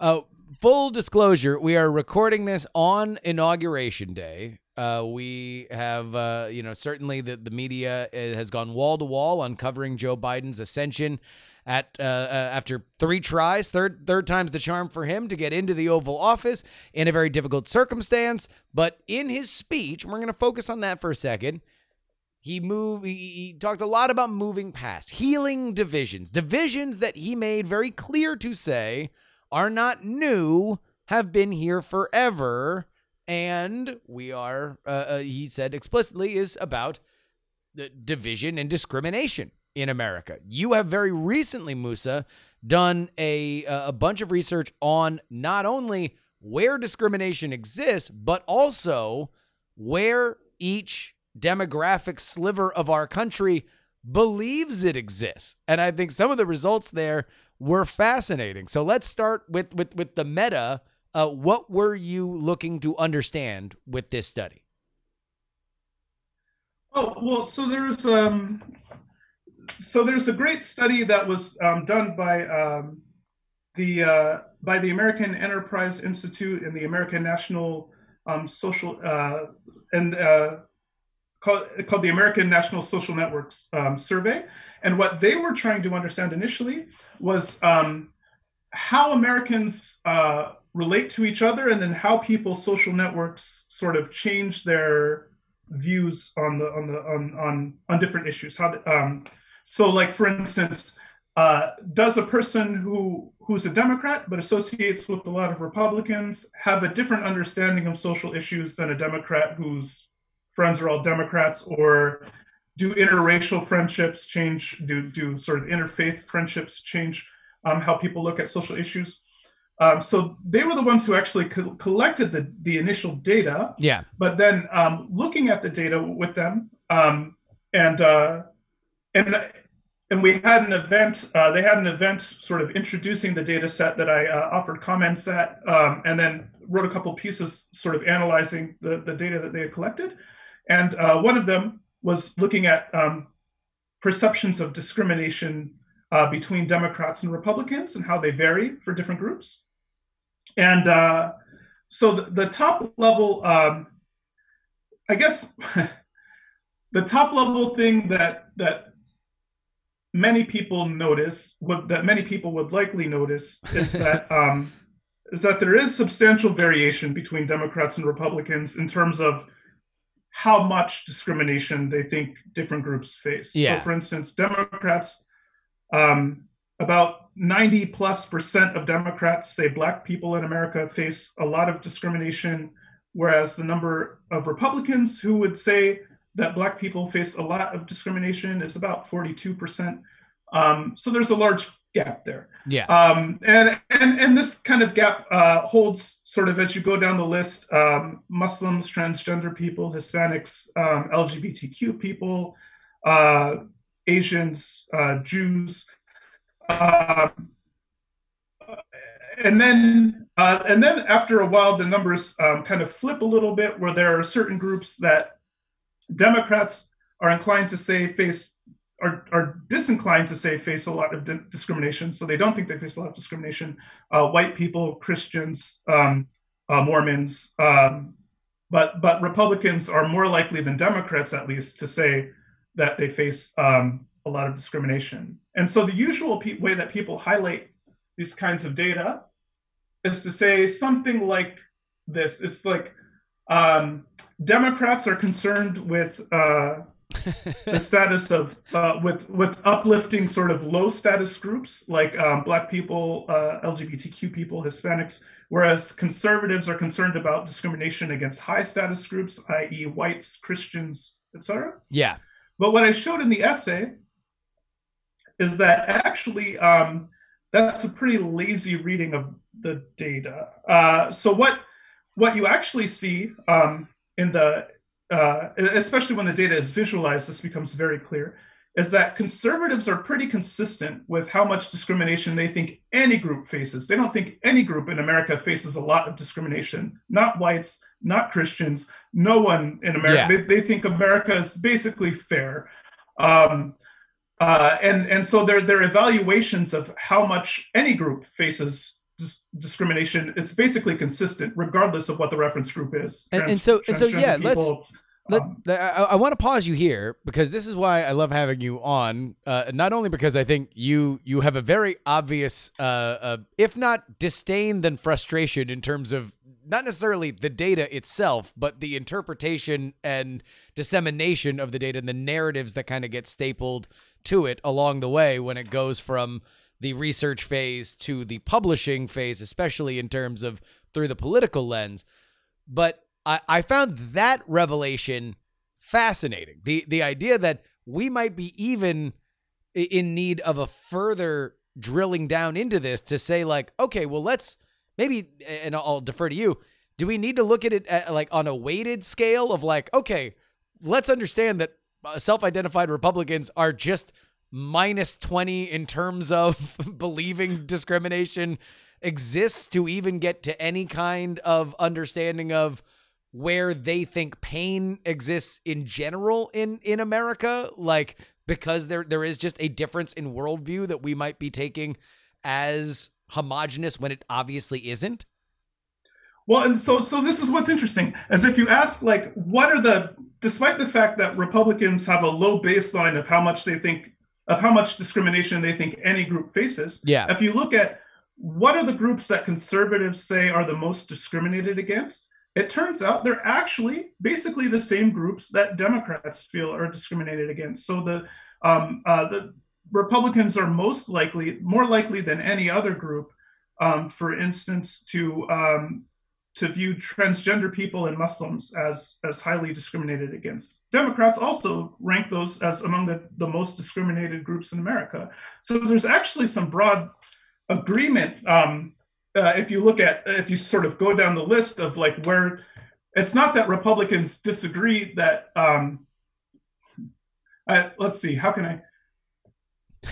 Uh, full disclosure: we are recording this on inauguration day. Uh, we have, uh, you know, certainly the, the media uh, has gone wall to wall on covering Joe Biden's ascension at uh, uh, after three tries, third third time's the charm for him to get into the Oval Office in a very difficult circumstance. But in his speech, we're going to focus on that for a second. He moved. He, he talked a lot about moving past, healing divisions, divisions that he made very clear to say are not new, have been here forever and we are uh, uh, he said explicitly is about the division and discrimination in America. You have very recently Musa done a a bunch of research on not only where discrimination exists but also where each demographic sliver of our country believes it exists. And I think some of the results there were fascinating. So let's start with with with the meta uh, what were you looking to understand with this study? Oh well, so there's um, so there's a great study that was um, done by um, the uh, by the American Enterprise Institute and the American National um, Social uh, and uh, called, called the American National Social Networks um, Survey. And what they were trying to understand initially was um, how Americans uh, relate to each other and then how people's social networks sort of change their views on the on the on on, on different issues. How the, um, so like for instance uh, does a person who who's a democrat but associates with a lot of republicans have a different understanding of social issues than a democrat whose friends are all democrats? Or do interracial friendships change do do sort of interfaith friendships change um, how people look at social issues um, so they were the ones who actually co- collected the, the initial data. Yeah. But then um, looking at the data with them, um, and uh, and and we had an event. Uh, they had an event sort of introducing the data set that I uh, offered comments at, um, and then wrote a couple pieces sort of analyzing the, the data that they had collected. And uh, one of them was looking at um, perceptions of discrimination uh, between Democrats and Republicans and how they vary for different groups. And uh, so the, the, top level, um, I guess, the top level thing that that many people notice, what that many people would likely notice, is that um, is that there is substantial variation between Democrats and Republicans in terms of how much discrimination they think different groups face. Yeah. So, for instance, Democrats, um, about 90 plus percent of Democrats say Black people in America face a lot of discrimination, whereas the number of Republicans who would say that Black people face a lot of discrimination is about 42%. Um, so there's a large gap there. Yeah. Um, and, and, and this kind of gap uh, holds sort of as you go down the list um, Muslims, transgender people, Hispanics, um, LGBTQ people, uh, Asians, uh, Jews. Um, and then uh, and then after a while, the numbers um, kind of flip a little bit, where there are certain groups that Democrats are inclined to say face are, are disinclined to say face a lot of di- discrimination. So they don't think they face a lot of discrimination. Uh, white people, Christians, um, uh, Mormons, um, but but Republicans are more likely than Democrats, at least, to say that they face um, a lot of discrimination. And so the usual pe- way that people highlight these kinds of data is to say something like this. It's like um, Democrats are concerned with uh, the status of uh, with with uplifting sort of low status groups like um, Black people, uh, LGBTQ people, Hispanics, whereas conservatives are concerned about discrimination against high status groups, i.e., whites, Christians, etc. Yeah. But what I showed in the essay is that actually um, that's a pretty lazy reading of the data. Uh, so what what you actually see um, in the uh, especially when the data is visualized, this becomes very clear, is that conservatives are pretty consistent with how much discrimination they think any group faces. They don't think any group in America faces a lot of discrimination, not whites, not Christians, no one in America. Yeah. They, they think America is basically fair. Um, uh, and, and so their, their evaluations of how much any group faces dis- discrimination is basically consistent, regardless of what the reference group is. And- and so- and so, yeah, let's- people, Let, um, I, I want to pause you here because this is why I love having you on. Uh, not only because I think you you have a very obvious, uh, uh, if not disdain, then frustration in terms of not necessarily the data itself, but the interpretation and dissemination of the data and the narratives that kind of get stapled to it along the way when it goes from the research phase to the publishing phase, especially in terms of through the political lens. But I, I found that revelation fascinating. The the idea that we might be even in need of a further drilling down into this to say like, okay, well let's maybe and I'll defer to you. Do we need to look at it at, like on a weighted scale of like, okay, let's understand that uh, self-identified Republicans are just minus 20 in terms of believing discrimination exists to even get to any kind of understanding of where they think pain exists in general in in America like because there there is just a difference in worldview that we might be taking as homogenous when it obviously isn't Well, and so so this is what's interesting. As if you ask, like, what are the despite the fact that Republicans have a low baseline of how much they think of how much discrimination they think any group faces. Yeah. If you look at what are the groups that conservatives say are the most discriminated against, it turns out they're actually basically the same groups that Democrats feel are discriminated against. So the um, uh, the Republicans are most likely, more likely than any other group, um, for instance, to um, to view transgender people and Muslims as as highly discriminated against. Democrats also rank those as among the, the most discriminated groups in America. So there's actually some broad agreement. Um, uh, if you look at if you sort of go down the list of like where it's not that Republicans disagree that um, I, let's see how can I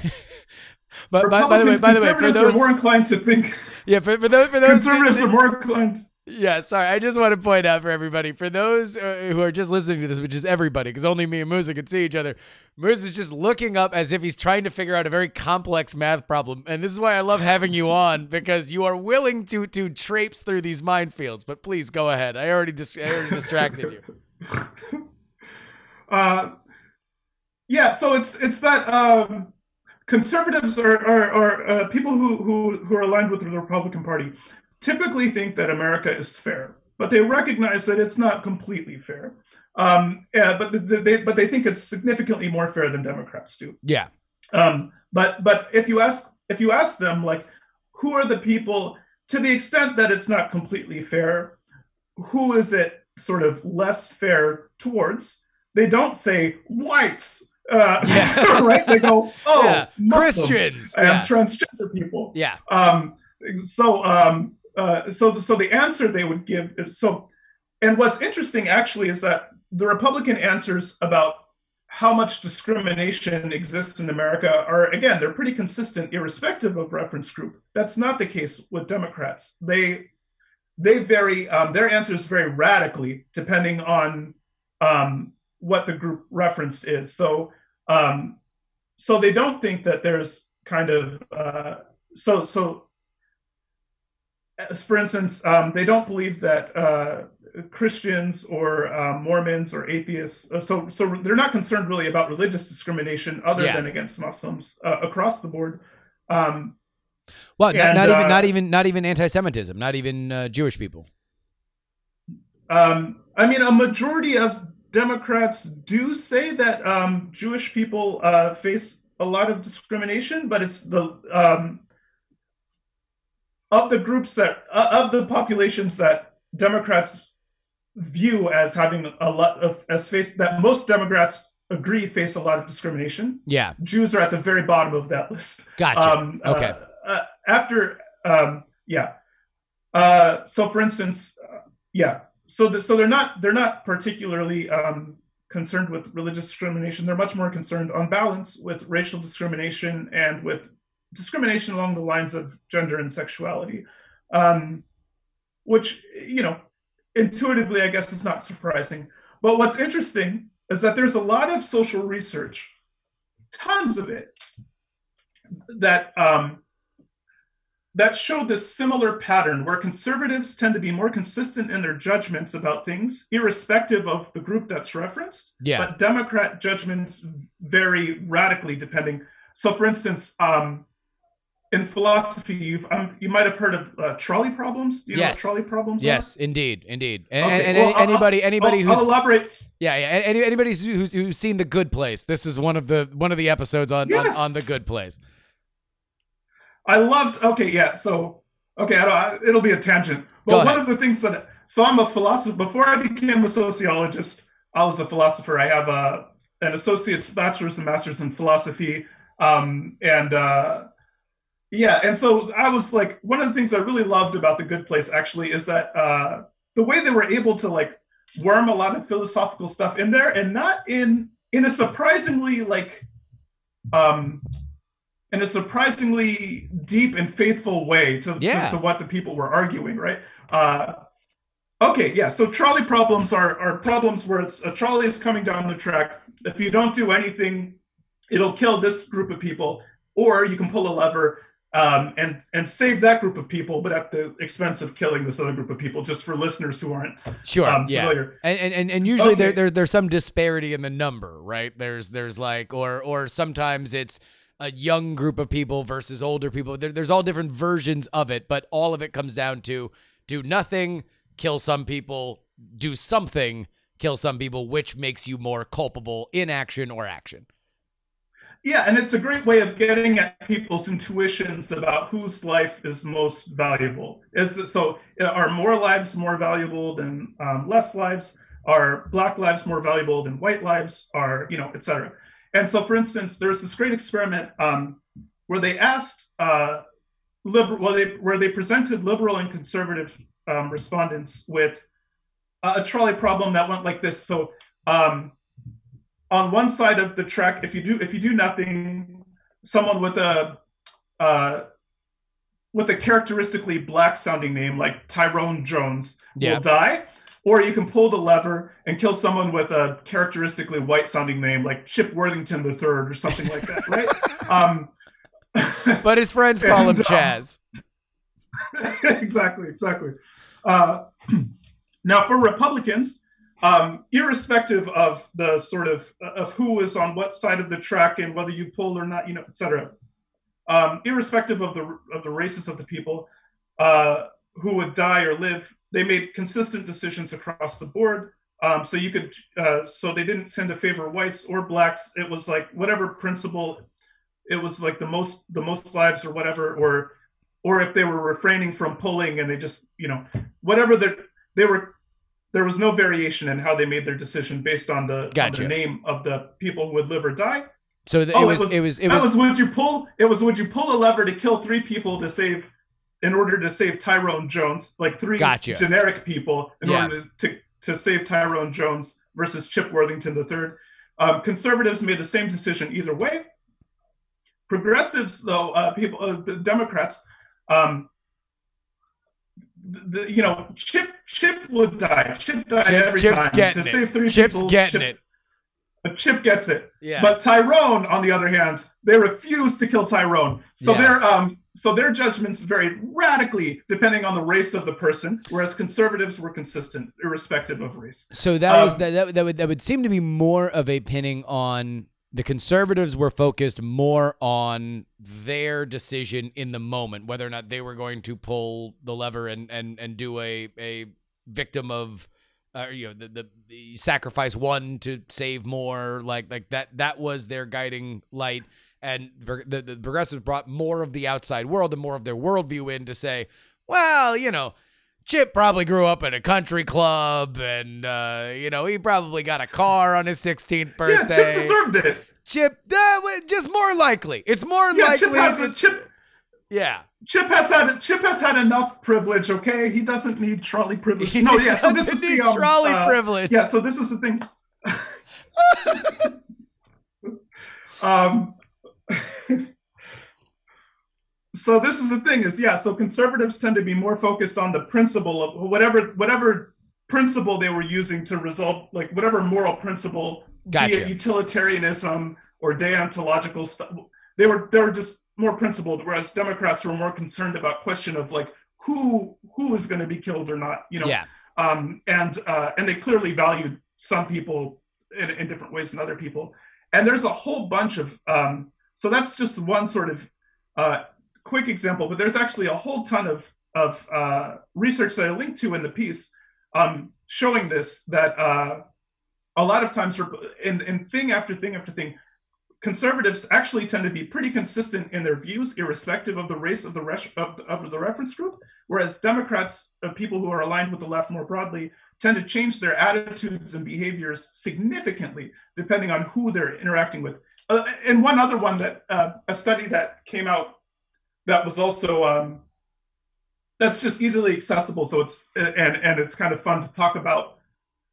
but by, by the way by the way for those are more inclined to think yeah for, for those for those conservatives are more inclined Yeah, sorry. I just want to point out for everybody, for those uh, who are just listening to this, which is everybody, because only me and Musa can see each other. Musa is just looking up as if he's trying to figure out a very complex math problem, and this is why I love having you on because you are willing to to traipse through these minefields. But please go ahead. I already dis- I already distracted you. uh, yeah, so it's it's that um, conservatives are are, are uh, people who, who who are aligned with the Republican Party typically think that America is fair. but they recognize that it's not completely fair. Um, yeah, but the, they but they think it's significantly more fair than Democrats do. Yeah. Um, but but if you ask if you ask them like who are the people to the extent that it's not completely fair, who is it sort of less fair towards? They don't say whites. Uh, Yeah. right? They go, oh, Yeah, Muslims Christians. and Yeah. transgender people. Yeah. Um, so, um, uh, so, so the answer they would give is so. And what's interesting actually is that the Republican answers about how much discrimination exists in America are again they're pretty consistent, irrespective of reference group. That's not the case with Democrats. They they vary. Um, their answers vary radically depending on um, what the group referenced is. So, um, so they don't think that there's kind of uh, so so for instance, um, they don't believe that uh, Christians or uh, Mormons or atheists. Uh, so, so they're not concerned really about religious discrimination other Yeah. than against Muslims uh, across the board. Um, Well, not, And, not even uh, not even not even anti-Semitism, not even uh, Jewish people. um, I mean, a majority of Democrats do say that um, Jewish people uh, face a lot of discrimination, but it's the um, of the groups that uh, of the populations that Democrats view as having a lot of as face that most Democrats agree face a lot of discrimination. Yeah. Jews are at the very bottom of that list. Gotcha. Um, uh, Okay. uh, after, um, yeah. Uh, so, for instance, uh, yeah. So, the, so they're not they're not particularly um, concerned with religious discrimination. They're much more concerned, on balance, with racial discrimination and with discrimination along the lines of gender and sexuality, um, which you know, intuitively, I guess it's not surprising. But what's interesting is that there's a lot of social research, tons of it, that um, that showed this similar pattern where conservatives tend to be more consistent in their judgments about things, irrespective of the group that's referenced. Yeah. But Democrat judgments vary radically depending. So, for instance, um, in philosophy, you've um, you might have heard of uh, trolley problems. Do you know Yes. what trolley problems are? Yes, indeed, indeed. And, Okay, and, well, and I'll- anybody anybody I'll, who's I'll elaborate. yeah yeah any, anybody who's, who's who's seen the Good Place, this is one of the one of the episodes on Yes. on, on the Good Place. I loved. Okay, yeah. So, okay, I it'll be a tangent. But one of the things that so I'm a philosopher. Before I became a sociologist, I was a philosopher. I have a an associate's, bachelor's, and master's in philosophy. Um, and uh, yeah, and so I was like, one of the things I really loved about the Good Place actually is that uh, the way they were able to like worm a lot of philosophical stuff in there, and not in in a surprisingly like um in a surprisingly deep and faithful way to, Yeah. to, to what the people were arguing, right? Uh, okay, yeah. So trolley problems are are problems where it's a trolley is coming down the track. If you don't do anything, it'll kill this group of people, or you can pull a lever um, and and save that group of people, but at the expense of killing this other group of people. Just for listeners who aren't Sure, um, yeah. familiar. And, and and and usually there, there there's some disparity in the number, right? There's there's like or or sometimes it's a young group of people versus older people. There, there's all different versions of it, but all of it comes down to do nothing, kill some people, do something, kill some people, which makes you more culpable in action or action. Yeah, and it's a great way of getting at people's intuitions about whose life is most valuable. Is so are more lives more valuable than um, less lives? Are black lives more valuable than white lives? Are you know, et cetera. And so, for instance, there's this great experiment um, where they asked uh, liberal, well, they where they presented liberal and conservative um, respondents with a, trolley problem that went like this. So. Um, on one side of the track, if you do if you do nothing, someone with a uh, with a characteristically black sounding name like Tyrone Jones Yeah. will die. Or you can pull the lever and kill someone with a characteristically white sounding name like Chip Worthington III or something like that, right? um, But his friends call him And, um, Chaz. exactly, exactly. Uh, now, for Republicans, um, irrespective of the sort of of who is on what side of the track and whether you pull or not, you know, et cetera, um, irrespective of the of the races of the people uh, who would die or live, they made consistent decisions across the board. Um, so you could, uh, so they didn't tend to favor whites or blacks. It was like whatever principle, it was like the most the most lives or whatever, or or if they were refraining from pulling and they just you know whatever they they were there was no variation in how they made their decision based on the, on the name of the people who would live or die. So th- Oh, it was it was it that was was would you pull it was would you pull a lever to kill three people to save in order to save Tyrone Jones, like three Gotcha. generic people in Yeah. order to, to to save Tyrone Jones versus Chip Worthington III. Um, conservatives made the same decision either way. Progressives, though, uh, people, uh, the Democrats, um, the, you know, Chip Chip would die. Chip died Chip- every Chip's time to it. save three Chip's people. getting Chip, it. but Chip gets it. Yeah. But Tyrone, on the other hand, they refuse to kill Tyrone. So Yeah. their um so their judgments varied radically depending on the race of the person, whereas conservatives were consistent, irrespective of race. So that was Um, that, that that would that would seem to be more of a pinning on the conservatives were focused more on their decision in the moment, whether or not they were going to pull the lever and and and do a a victim of uh, you know the, the the sacrifice one to save more like like that that was their guiding light and the, the, progressives brought more of the outside world and more of their worldview in to say well you know Chip probably grew up in a country club, and uh, you know he probably got a car on his 16th birthday. Yeah. Chip deserved it. Chip, uh, just more likely. It's more Yeah, likely. Chip has a, Chip yeah, Chip has had Chip has had enough privilege. Okay, he doesn't need trolley privilege. He no, yeah. So this is the um, trolley uh, privilege. Yeah, so this is the thing. um, so this is the thing is yeah. So conservatives tend to be more focused on the principle of whatever whatever principle they were using to resolve like whatever moral principle, Gotcha. be it utilitarianism or deontological stuff. They were they were just more principled, whereas Democrats were more concerned about question of like who who is going to be killed or not. You know, yeah. um, and uh, and they clearly valued some people in, in different ways than other people. And there's a whole bunch of um, so that's just one sort of uh, quick example, but there's actually a whole ton of of uh, research that I linked to in the piece um, showing this that uh, a lot of times in, in thing after thing after thing, conservatives actually tend to be pretty consistent in their views, irrespective of the race of the res- of, of the reference group. Whereas Democrats, uh, people who are aligned with the left more broadly, tend to change their attitudes and behaviors significantly depending on who they're interacting with. Uh, and one other one that uh, a study that came out that was also um, that's just easily accessible. So it's and and it's kind of fun to talk about.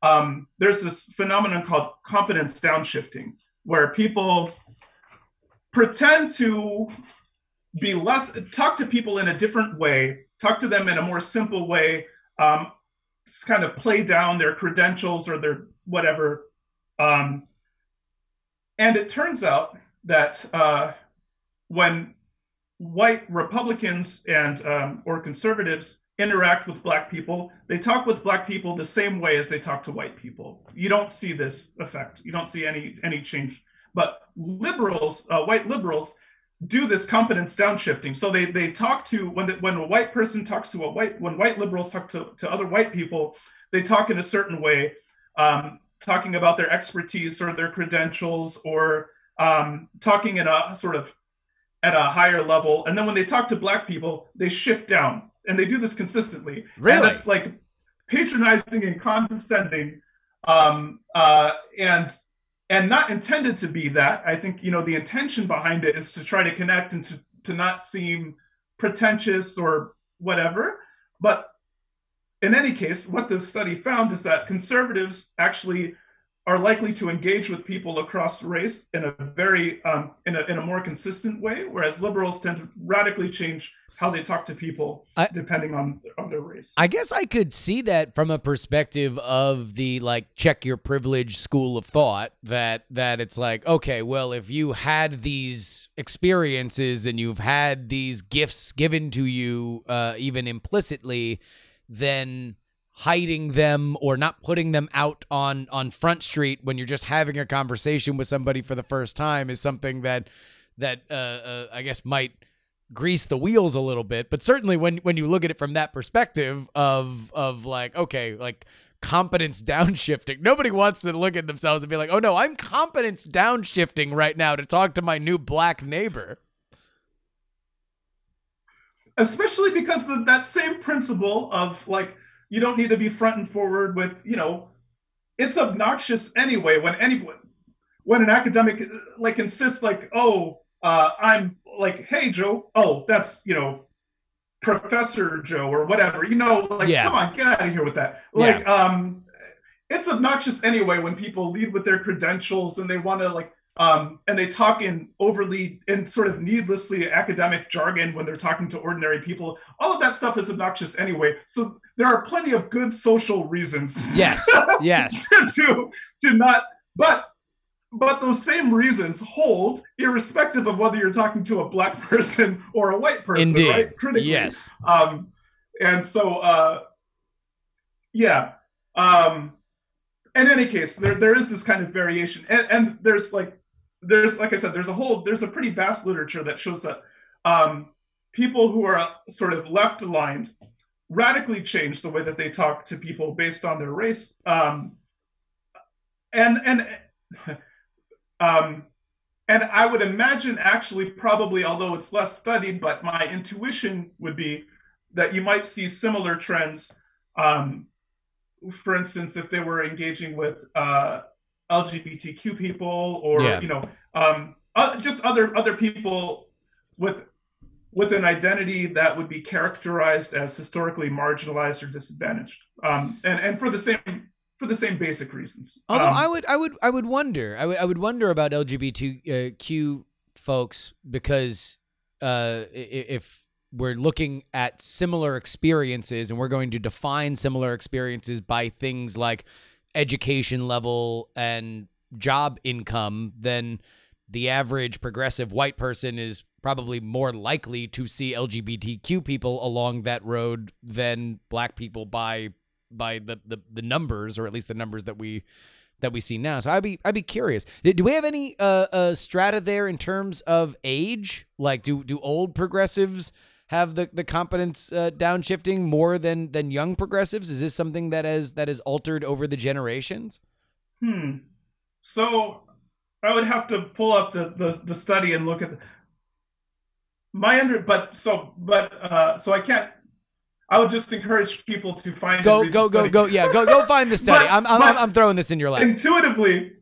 Um, there's this phenomenon called competence downshifting, where people pretend to be less talk to people in a different way, talk to them in a more simple way, um, just kind of play down their credentials or their whatever. Um, and it turns out that uh, when white Republicans and um, or conservatives interact with black people, they talk with black people the same way as they talk to white people. You don't see this effect. You don't see any any change. But liberals, uh, white liberals, do this competence downshifting. So they they talk to when the, when a white person talks to a white when white liberals talk to, to other white people, they talk in a certain way, um, talking about their expertise or their credentials or um, talking in a sort of at a higher level. And then when they talk to black people, they shift down, and they do this consistently. Really? And it's like patronizing and condescending, um, uh, and and not intended to be that. I think you know the intention behind it is to try to connect and to to not seem pretentious or whatever. But in any case, what this study found is that conservatives actually are likely to engage with people across race in a very um, in, a, in a more consistent way, whereas liberals tend to radically change how they talk to people I- depending on on their race. I guess I could see that from a perspective of the like check your privilege school of thought that that it's like okay well if you had these experiences and you've had these gifts given to you uh, even implicitly then hiding them or not putting them out on on front street when you're just having a conversation with somebody for the first time is something that that uh, uh I guess might grease the wheels a little bit. But certainly when when you look at it from that perspective of of like okay, like competence downshifting. Nobody wants to look at themselves and be like, "Oh no, I'm competence downshifting right now to talk to my new black neighbor." Especially because the, that same principle of like you don't need to be front and forward with you know it's obnoxious anyway when anyone when an academic like insists like oh uh, i'm like hey joe oh that's you know professor joe or whatever you know like Yeah. come on get out of here with that like um it's obnoxious anyway when people lead with their credentials and they want to like um, and they talk in overly and sort of needlessly academic jargon when they're talking to ordinary people. All of that stuff is obnoxious anyway. So there are plenty of good social reasons. Yes. Yes. to to not, but but those same reasons hold irrespective of whether you're talking to a black person or a white person, Indeed. right? Critically. Yes. Um, and so, uh, yeah. Um, in any case, there there is this kind of variation, and, and there's like there's like I said, there's a whole there's a pretty vast literature that shows that um, people who are sort of left aligned radically change the way that they talk to people based on their race. Um, and and um, and I would imagine actually probably, although it's less studied, but my intuition would be that you might see similar trends. Um, for instance, if they were engaging with uh, LGBTQ people, or Yeah. you know, um, uh, just other other people with with an identity that would be characterized as historically marginalized or disadvantaged, um, and and for the same for the same basic reasons. Although Um, I would, I would, I would wonder. I would, I would wonder about LGBTQ folks because uh, i- i- if we're looking at similar experiences and we're going to define similar experiences by things like education level and job income, then the average progressive white person is probably more likely to see LGBTQ people along that road than black people by by the, the the numbers or at least the numbers that we that we see now. So I'd be I'd be curious. Do do we have any uh, uh strata there in terms of age? Like do do old progressives have the the competence uh, downshifting more than than young progressives? Is this something that has that has altered over the generations? Hmm. So I would have to pull up the the, the study and look at the, my under. But so but uh, so I can't. I would just encourage people to find Go go go go yeah go go find the study. But- I'm, I'm but- I'm throwing this in your lap. intuitively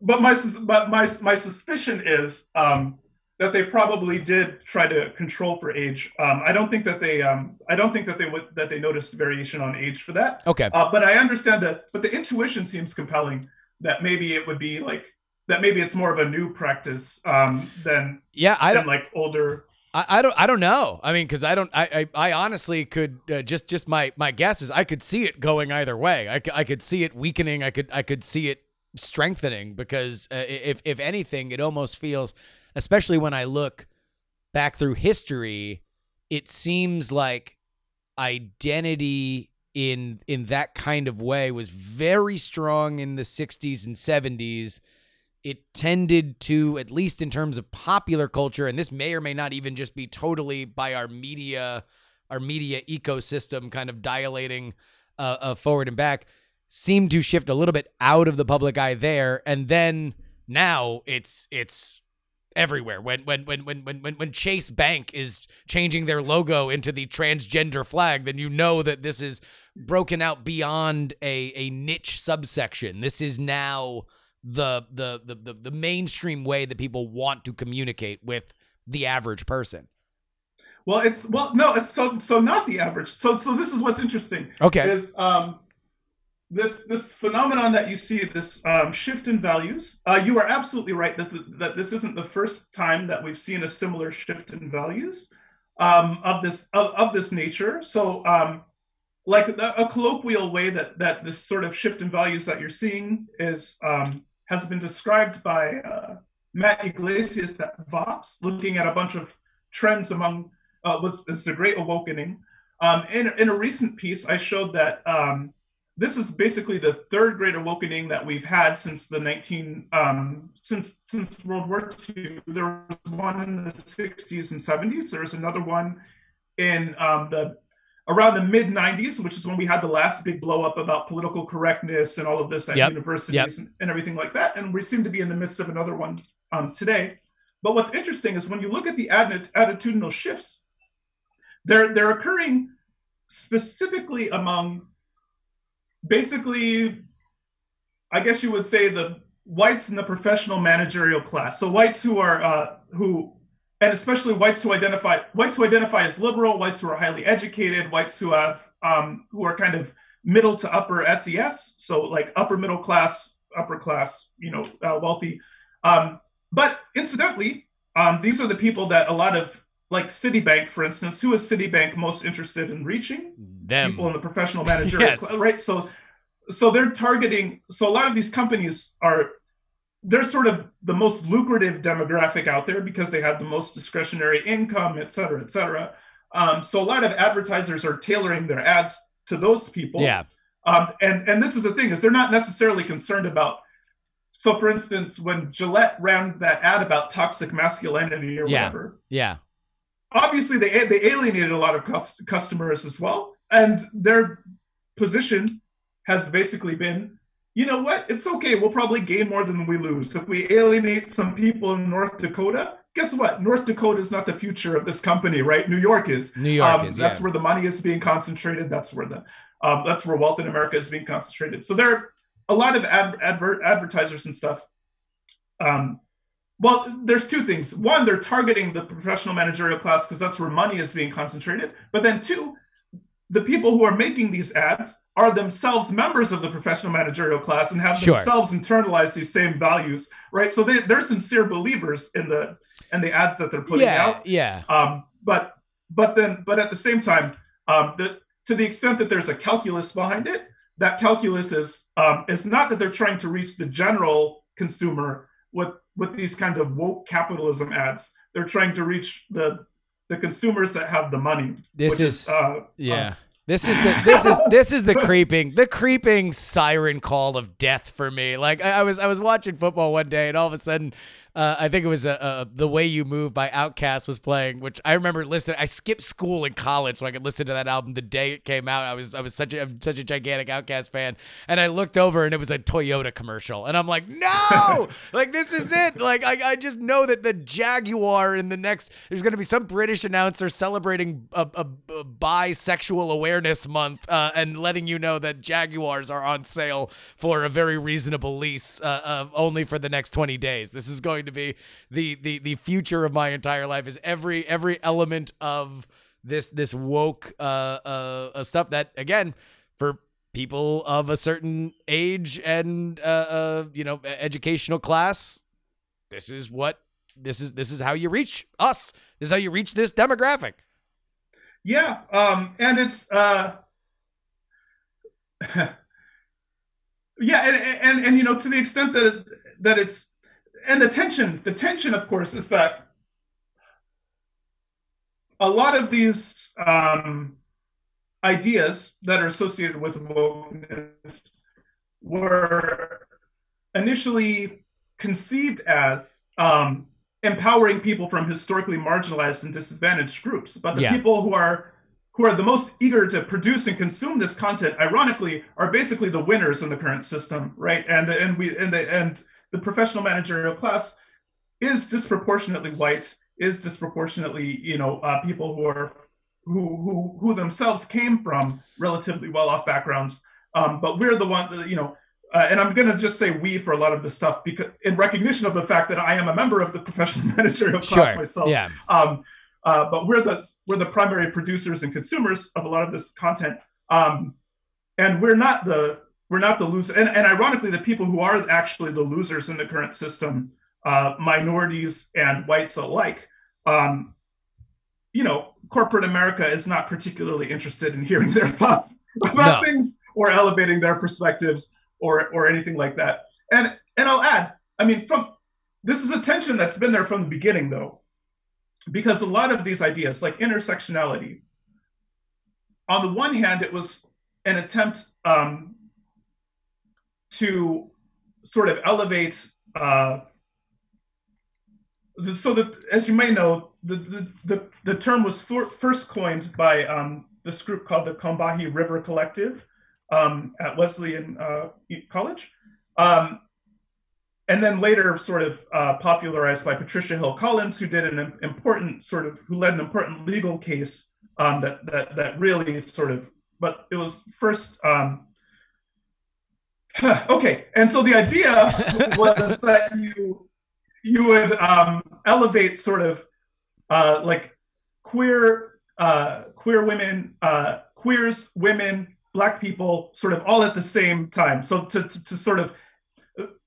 but my sus- but my my suspicion is um that they probably did try to control for age um i don't think that they um i don't think that they would that they noticed variation on age for that Okay. uh, but i understand that but the intuition seems compelling that maybe it would be like that maybe it's more of a new practice um than Yeah, I than don't like older I, I don't I don't know. I mean, because I don't I I, I honestly could uh, just just my my guess is I could see it going either way. I, I could see it weakening. I could I could see it strengthening because uh, if if anything, it almost feels, especially when I look back through history, it seems like identity in in that kind of way was very strong in the 60s and 70s it tended to at least in terms of popular culture and this may or may not even just be totally by our media our media ecosystem kind of dilating uh, uh, forward and back seemed to shift a little bit out of the public eye there. And then now it's it's everywhere. When when when when when when, Chase Bank is changing their logo into the transgender flag then you know that this is broken out beyond a a niche subsection. This is now the the the the, the mainstream way that people want to communicate with the average person. Well it's well no it's so so not the average. So so this is what's interesting okay. is um, this this phenomenon that you see this um, shift in values. Uh, you are absolutely right that the, that this isn't the first time that we've seen a similar shift in values um, of this of, of this nature. So, um, like a, a colloquial way that that this sort of shift in values that you're seeing is um, has been described by uh, Matt Yglesias at Vox, looking at a bunch of trends among uh, was is the Great Awokening. Um, in in a recent piece, I showed that um, this is basically the third great awokening that we've had since the 19 um, since since World War II. There was one in the 60s and 70s. There was another one in um, the around the mid 90s, which is when we had the last big blow up about political correctness and all of this at Yep. universities Yep. and, and everything like that. And we seem to be in the midst of another one um, today. But what's interesting is when you look at the atti- attitudinal shifts, they're they're occurring specifically among basically, I guess you would say the whites in the professional managerial class. So whites who are uh, who, and especially whites who identify whites who identify as liberal, whites who are highly educated, whites who have um, who are kind of middle to upper SES, so like upper middle class, upper class, you know, uh, wealthy. Um, but incidentally, um, these are the people that a lot of like Citibank, for instance, who is Citibank most interested in reaching? Them. people in the professional manager, Yes. right so so they're targeting so a lot of these companies are they're sort of the most lucrative demographic out there because they have the most discretionary income et cetera et cetera um, so a lot of advertisers are tailoring their ads to those people Yeah. um, and and this is the thing is they're not necessarily concerned about so for instance when gillette ran that ad about toxic masculinity or Yeah. whatever Yeah. Obviously they they alienated a lot of cus- customers as well and their position has basically been you know what? It's okay. We'll probably gain more than we lose. If we alienate some people in north dakota guess what? North dakota is not the future of this company right? New york is. New York um, is, that's yeah. where the money is being concentrated. That's where the um, that's where wealth in america is being concentrated. So there are a lot of ad- advert advertisers and stuff um, well, there's two things. One, they're targeting the professional managerial class because that's where money is being concentrated. But then two, the people who are making these ads are themselves members of the professional managerial class and have Sure. themselves internalized these same values, right? So they, they're sincere believers in the in the ads that they're putting yeah. out. Yeah. Um, but but then but at the same time, um, the, to the extent that there's a calculus behind it, that calculus is um, is not that they're trying to reach the general consumer with with these kinds of woke capitalism ads. They're trying to reach the the consumers that have the money. This which is- uh, yeah. us. This is the this is this is the creeping the creeping siren call of death for me. Like I, I was I was watching football one day and all of a sudden uh, I think it was uh, uh, the way you move by Outkast was playing, which I remember listening. I skipped school in college so I could listen to that album the day it came out. I was I was such a I'm such a gigantic Outkast fan, and I looked over and it was a Toyota commercial, and I'm like, no, like this is it. Like I, I just know that the Jaguar in the next there's going to be some British announcer celebrating a, a, a bisexual awareness month uh, and letting you know that Jaguars are on sale for a very reasonable lease, uh, uh, only for the next 20 days. This is going to be the the the future of my entire life. Is every every element of this this woke uh, uh, uh stuff that again for people of a certain age and uh, uh you know educational class this is what this is this is how you reach us this is how you reach this demographic Yeah, um, and it's uh, yeah, and, and and you know to the extent that that it's and the tension, the tension, of course, is that a lot of these um, ideas that are associated with wokeness were initially conceived as um, empowering people from historically marginalized and disadvantaged groups. But the Yeah. people who are who are the most eager to produce and consume this content, ironically, are basically the winners in the current system, right? And and we and the and the professional managerial class is disproportionately white, is disproportionately you know uh, people who are who who who themselves came from relatively well-off backgrounds. Um, but we're the one, that, you know, uh, and I'm going to just say we for a lot of this stuff because in recognition of the fact that I am a member of the professional managerial class sure myself. yeah Um, uh, but we're the we're the primary producers and consumers of a lot of this content, um, and we're not the we're not the loser. And, and ironically, the people who are actually the losers in the current system, uh, minorities and whites alike, um, you know, corporate America is not particularly interested in hearing their thoughts about No. things or elevating their perspectives or or anything like that. And and I'll add, I mean, from this is a tension that's been there from the beginning, though, because a lot of these ideas, like intersectionality, on the one hand, it was an attempt um, to sort of elevate. Uh, the- so that, as you may know, the the the, the term was for, first coined by um, this group called the Combahee River Collective um, at Wesleyan uh, College. Um, and then later sort of uh, popularized by Patricia Hill Collins, who did an important sort of who led an important legal case um, that that that really sort of, but it was first. Um, okay, and so the idea was that you you would um, elevate sort of uh, like queer uh, queer women, uh, queers, women, black people, sort of all at the same time. So to to, to sort of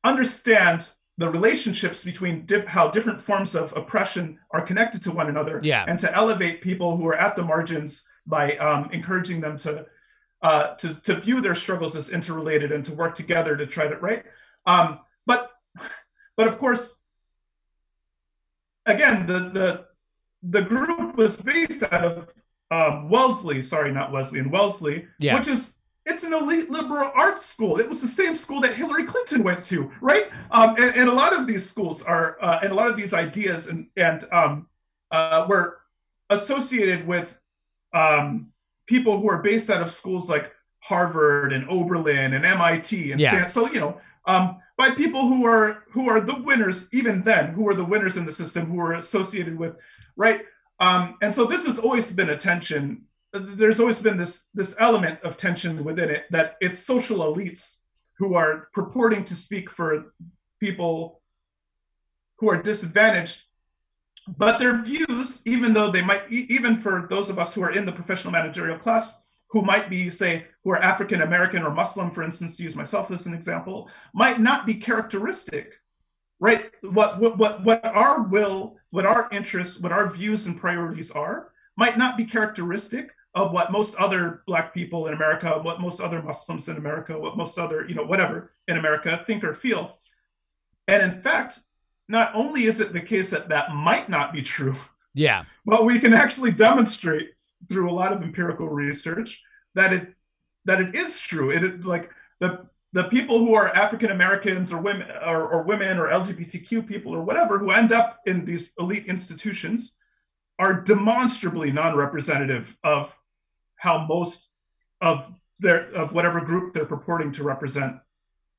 understand the relationships between diff- how different forms of oppression are connected to one another Yeah. and to elevate people who are at the margins by um, encouraging them to, uh, to to view their struggles as interrelated and to work together to try to right um, but but of course again the the the group was based out of um, Wellesley sorry not wesley and Wellesley Yeah. which is it's an elite liberal arts school. It was the same school that Hillary Clinton went to, right? Um, and, and a lot of these schools are, uh, and a lot of these ideas and and um, uh, were associated with um, people who are based out of schools like Harvard and Oberlin and MIT and Yeah. Stan- so you know um, by people who are who are the winners even then who are the winners in the system who are associated with right? Um, and so this has always been a tension. There's always been this this element of tension within it that it's social elites who are purporting to speak for people who are disadvantaged but their views even though they might even for those of us who are in the professional managerial class who might be say who are african american or muslim for instance to use myself as an example might not be characteristic right? What what what, what our will what our interests what our views and priorities are might not be characteristic of what most other black people in america what most other muslims in america what most other you know whatever in america think or feel. And in fact not only is it the case that that might not be true Yeah. but we can actually demonstrate through a lot of empirical research that it that it is true it is like the the people who are african americans or women or, or women or lgbtq people or whatever who end up in these elite institutions are demonstrably non-representative of how most of their of whatever group they're purporting to represent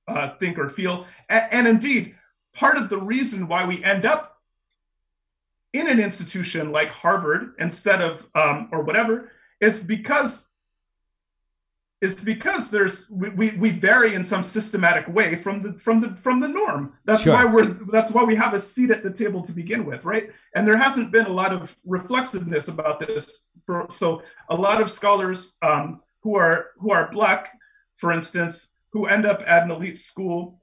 uh, think or feel and, and indeed part of the reason why we end up in an institution like Harvard instead of um, or whatever is because it's because there's we, we, we vary in some systematic way from the from the from the norm. That's Sure. why we're that's why we have a seat at the table to begin with, right? And there hasn't been a lot of reflexiveness about this. For so a lot of scholars um, who are who are black, for instance, who end up at an elite school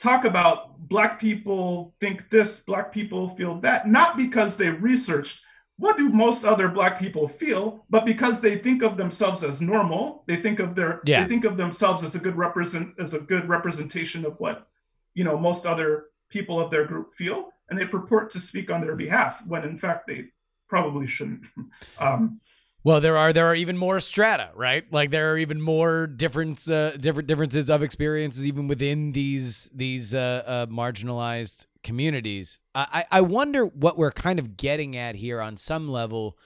talk about black people think this black people feel that not because they researched what do most other black people feel but because they think of themselves as normal they think of their Yeah. they think of themselves as a good represent as a good representation of what you know most other people of their group feel and they purport to speak on their behalf when in fact they probably shouldn't um Well, there are there are even more strata, right? Like there are even more difference uh, different differences of experiences even within these these uh, uh, marginalized communities. I I I wonder what we're kind of getting at here on some level,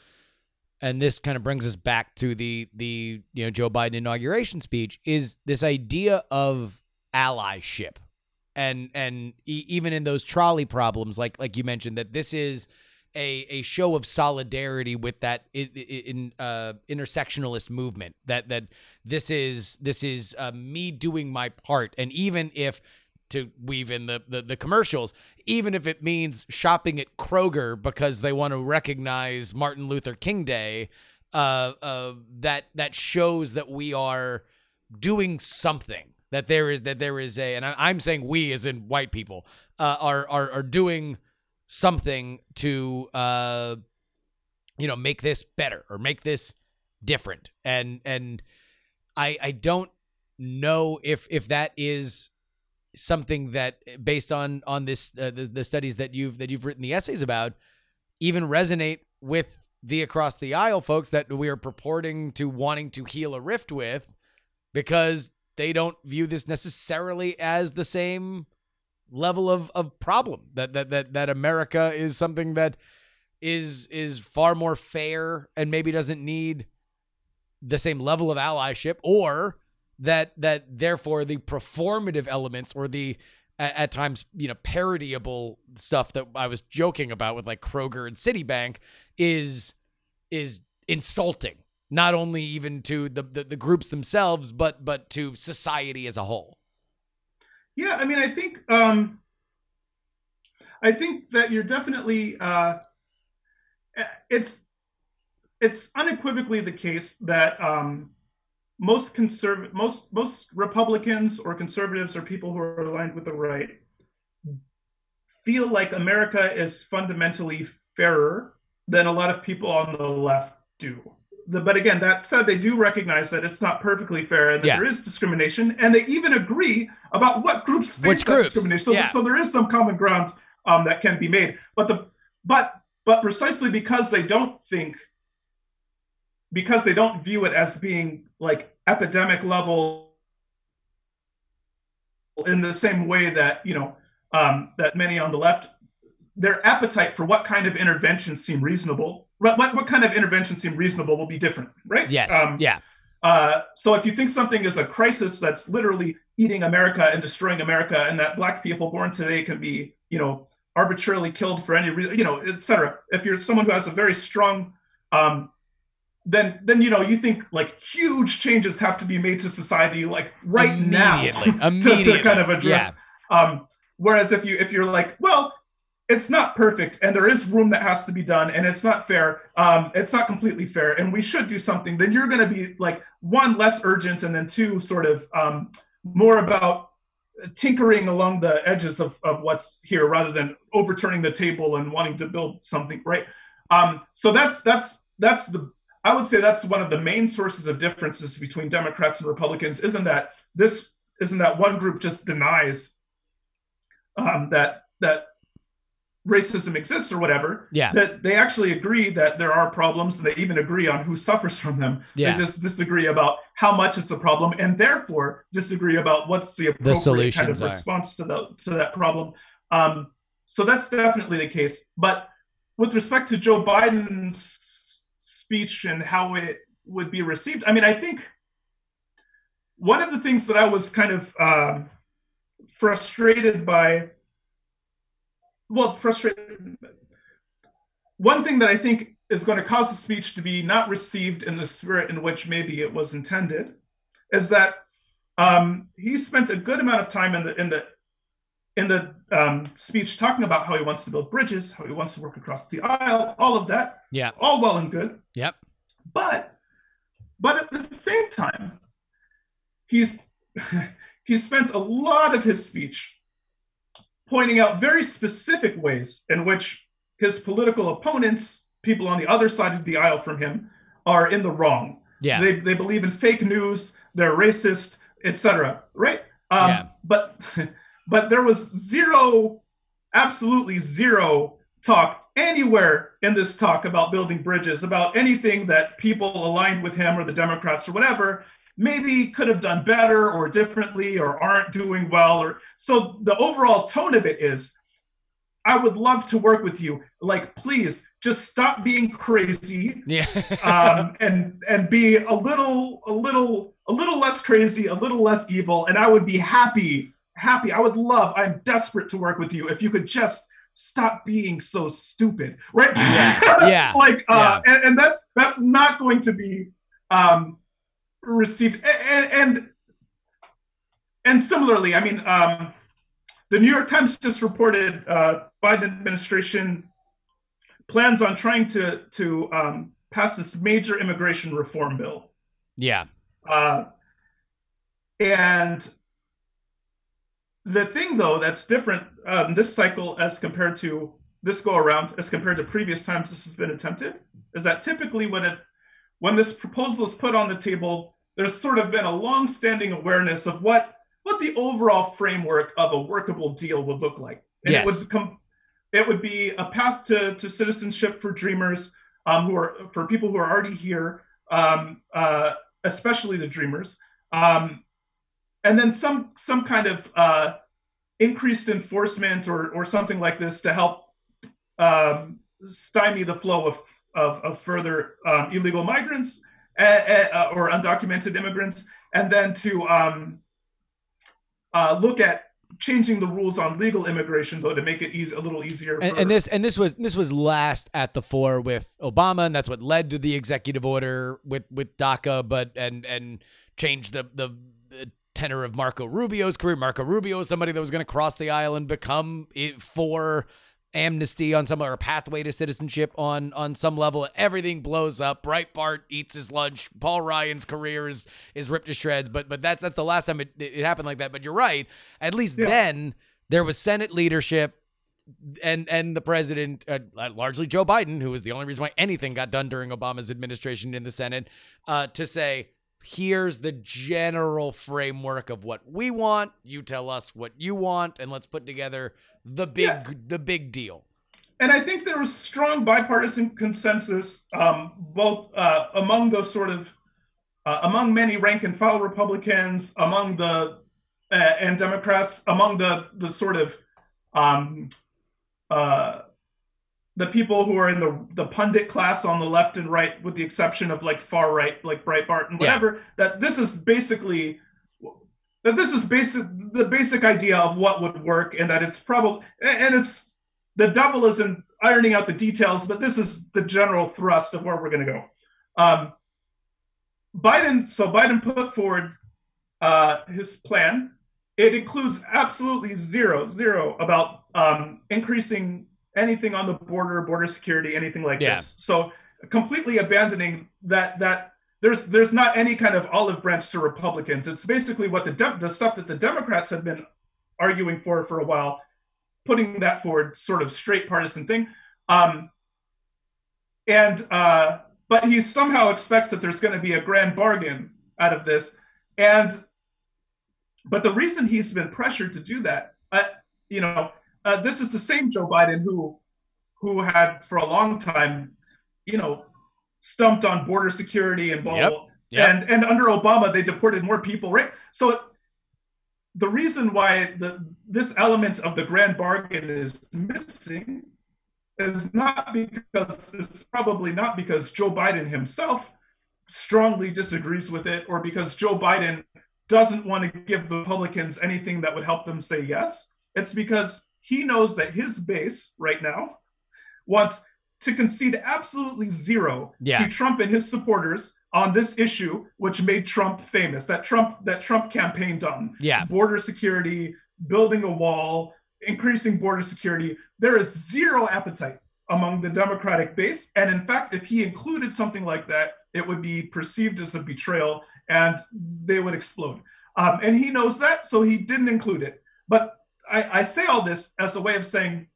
and this kind of brings us back to the the you know Joe Biden inauguration speech is this idea of allyship, and and e- even in those trolley problems, like like you mentioned, that this is a a show of solidarity with that in, in uh, intersectionalist movement. That that this is this is uh, me doing my part, and even if to weave in the, the the commercials, even if it means shopping at Kroger because they want to recognize Martin Luther King Day, uh, uh, that that shows that we are doing something. That there is that there is a, and I, I'm saying we as in white people uh, are are are doing something to uh you know make this better or make this different. And and i i don't know if if that is something that based on on this uh, the, the studies that you've that you've written the essays about even resonate with the across the aisle folks that we are purporting to wanting to heal a rift with because they don't view this necessarily as the same level of of problem that that that that America is something that is is far more fair and maybe doesn't need the same level of allyship or that that therefore the performative elements or the at, at times you know parodyable stuff that I was joking about with like Kroger and Citibank is is insulting not only even to the, the the groups themselves but but to society as a whole Yeah, I mean, I think um, I think that you're definitely uh, it's it's unequivocally the case that um, most conserv most most Republicans or conservatives or people who are aligned with the right feel like America is fundamentally fairer than a lot of people on the left do. The, but again, that said, they do recognize that it's not perfectly fair and that Yeah. there is discrimination, and they even agree about what groups face Which groups, discrimination. So, yeah. so there is some common ground um, that can be made. But the but but precisely because they don't think because they don't view it as being like epidemic level in the same way that you know um, that many on the left their appetite for what kind of intervention seem reasonable what, what, what kind of intervention seem reasonable will be different right yes um, yeah uh, so if you think something is a crisis that's literally eating America and destroying America, and that black people born today can be, you know, arbitrarily killed for any reason, you know, et cetera. If you're someone who has a very strong, um, then then you know you think like huge changes have to be made to society like right now Immediately. to, to kind of address. Um, whereas if you if you're like, well, it's not perfect and there is room that has to be done and it's not fair. Um, it's not completely fair and we should do something. Then you're going to be like one less urgent and then two sort of um, more about tinkering along the edges of, of what's here rather than overturning the table and wanting to build something right? Um, so that's that's that's the i would say that's one of the main sources of differences between democrats and republicans isn't that this isn't that one group just denies um, that that racism exists or whatever Yeah. that they actually agree that there are problems and they even agree on who suffers from them Yeah. they just disagree about how much it's a problem and therefore disagree about what's the appropriate kind solutions of are. response to the to that problem um, so that's definitely the case but with respect to joe biden's speech and how it would be received i mean i think one of the things that i was kind of um, frustrated by well frustrated. One thing that i think is going to cause the speech to be not received in the spirit in which maybe it was intended is that um, he spent a good amount of time in the in the in the um, speech talking about how he wants to build bridges how he wants to work across the aisle all of that. Yeah. All well and good. Yep. But but at the same time he's he's spent a lot of his speech pointing out very specific ways in which his political opponents people on the other side of the aisle from him are in the wrong. Yeah. They, they believe in fake news they're racist etc right? Um, Yeah. but but there was zero absolutely zero talk anywhere in this talk about building bridges about anything that people aligned with him or the democrats or whatever maybe could have done better or differently or aren't doing well or so the overall tone of it is i would love to work with you. Like please just stop being crazy yeah. um, and and be a little a little a little less crazy a little less evil and i would be happy happy. I would love i'm desperate to work with you. If you could just stop being so stupid. Right? Yeah, yeah, like uh And, and that's that's not going to be um received and and and similarly i mean um the new york times just reported uh biden administration plans on trying to to um, pass this major immigration reform bill, yeah. Uh, and the thing though that's different um, this cycle as compared to this go around as compared to previous times this has been attempted is that typically when it when this proposal is put on the table there's sort of been a long-standing awareness of what what the overall framework of a workable deal would look like and Yes. it would become it would be a path to, to citizenship for dreamers um, who are for people who are already here um, uh, especially the dreamers um, and then some some kind of uh, increased enforcement or or something like this to help um, stymie the flow of of, of further um, illegal migrants uh, uh, or undocumented immigrants, and then to um, uh, look at changing the rules on legal immigration though to make it easy a little easier And, and this and this was this was last at the fore with Obama, and that's what led to the executive order with with DACA, but and and changed the the, the tenor of Marco Rubio's career. Marco Rubio is somebody that was going to cross the aisle and become it for amnesty on some or a pathway to citizenship on on some level. Everything blows up. Breitbart eats his lunch. Paul Ryan's career is is ripped to shreds. But but that's that's the last time it, it happened like that. But you're right. At least Yeah. then there was Senate leadership and and the president, uh, largely Joe Biden, who was the only reason why anything got done during Obama's administration in the Senate, uh, to say, here's the general framework of what we want. You tell us what you want, and let's put together the big Yeah. the big deal. and I think there was strong bipartisan consensus, um, both uh, among those sort of uh, among many rank and file Republicans, among the uh, and Democrats, among the the sort of um, uh, the people who are in the the pundit class on the left and right, with the exception of like far right, like Breitbart and Yeah. whatever. That this is basically that this is basic the basic idea of what would work, and that it's probably and it's the devil is in ironing out the details, but this is the general thrust of where we're going to go. Um, Biden, so Biden put forward uh, his plan. It includes absolutely zero, zero about um, increasing anything on the border, border security, anything like Yeah. this. So completely abandoning that that there's there's not any kind of olive branch to Republicans. It's basically what the Dem- the stuff that the Democrats have been arguing for for a while, putting that forward, sort of straight partisan thing. Um, and uh, but he somehow expects that there's going to be a grand bargain out of this, and but the reason he's been pressured to do that, uh, you know, uh, this is the same Joe Biden who who had for a long time, you know, stumped on border security and blah Yep. blah. Yep. And and under Obama they deported more people, right? So the reason why the this element of the grand bargain is missing is not because it's probably not because Joe Biden himself strongly disagrees with it or because Joe Biden doesn't want to give the Republicans anything that would help them say yes. It's because he knows that his base right now wants to concede absolutely zero Yeah. to Trump and his supporters on this issue, which made Trump famous. That Trump that Trump campaign done. Yeah. Border security, building a wall, increasing border security. There is zero appetite among the Democratic base. And in fact, if he included something like that, it would be perceived as a betrayal and they would explode. Um, and he knows that, so he didn't include it. But I, I say all this as a way of saying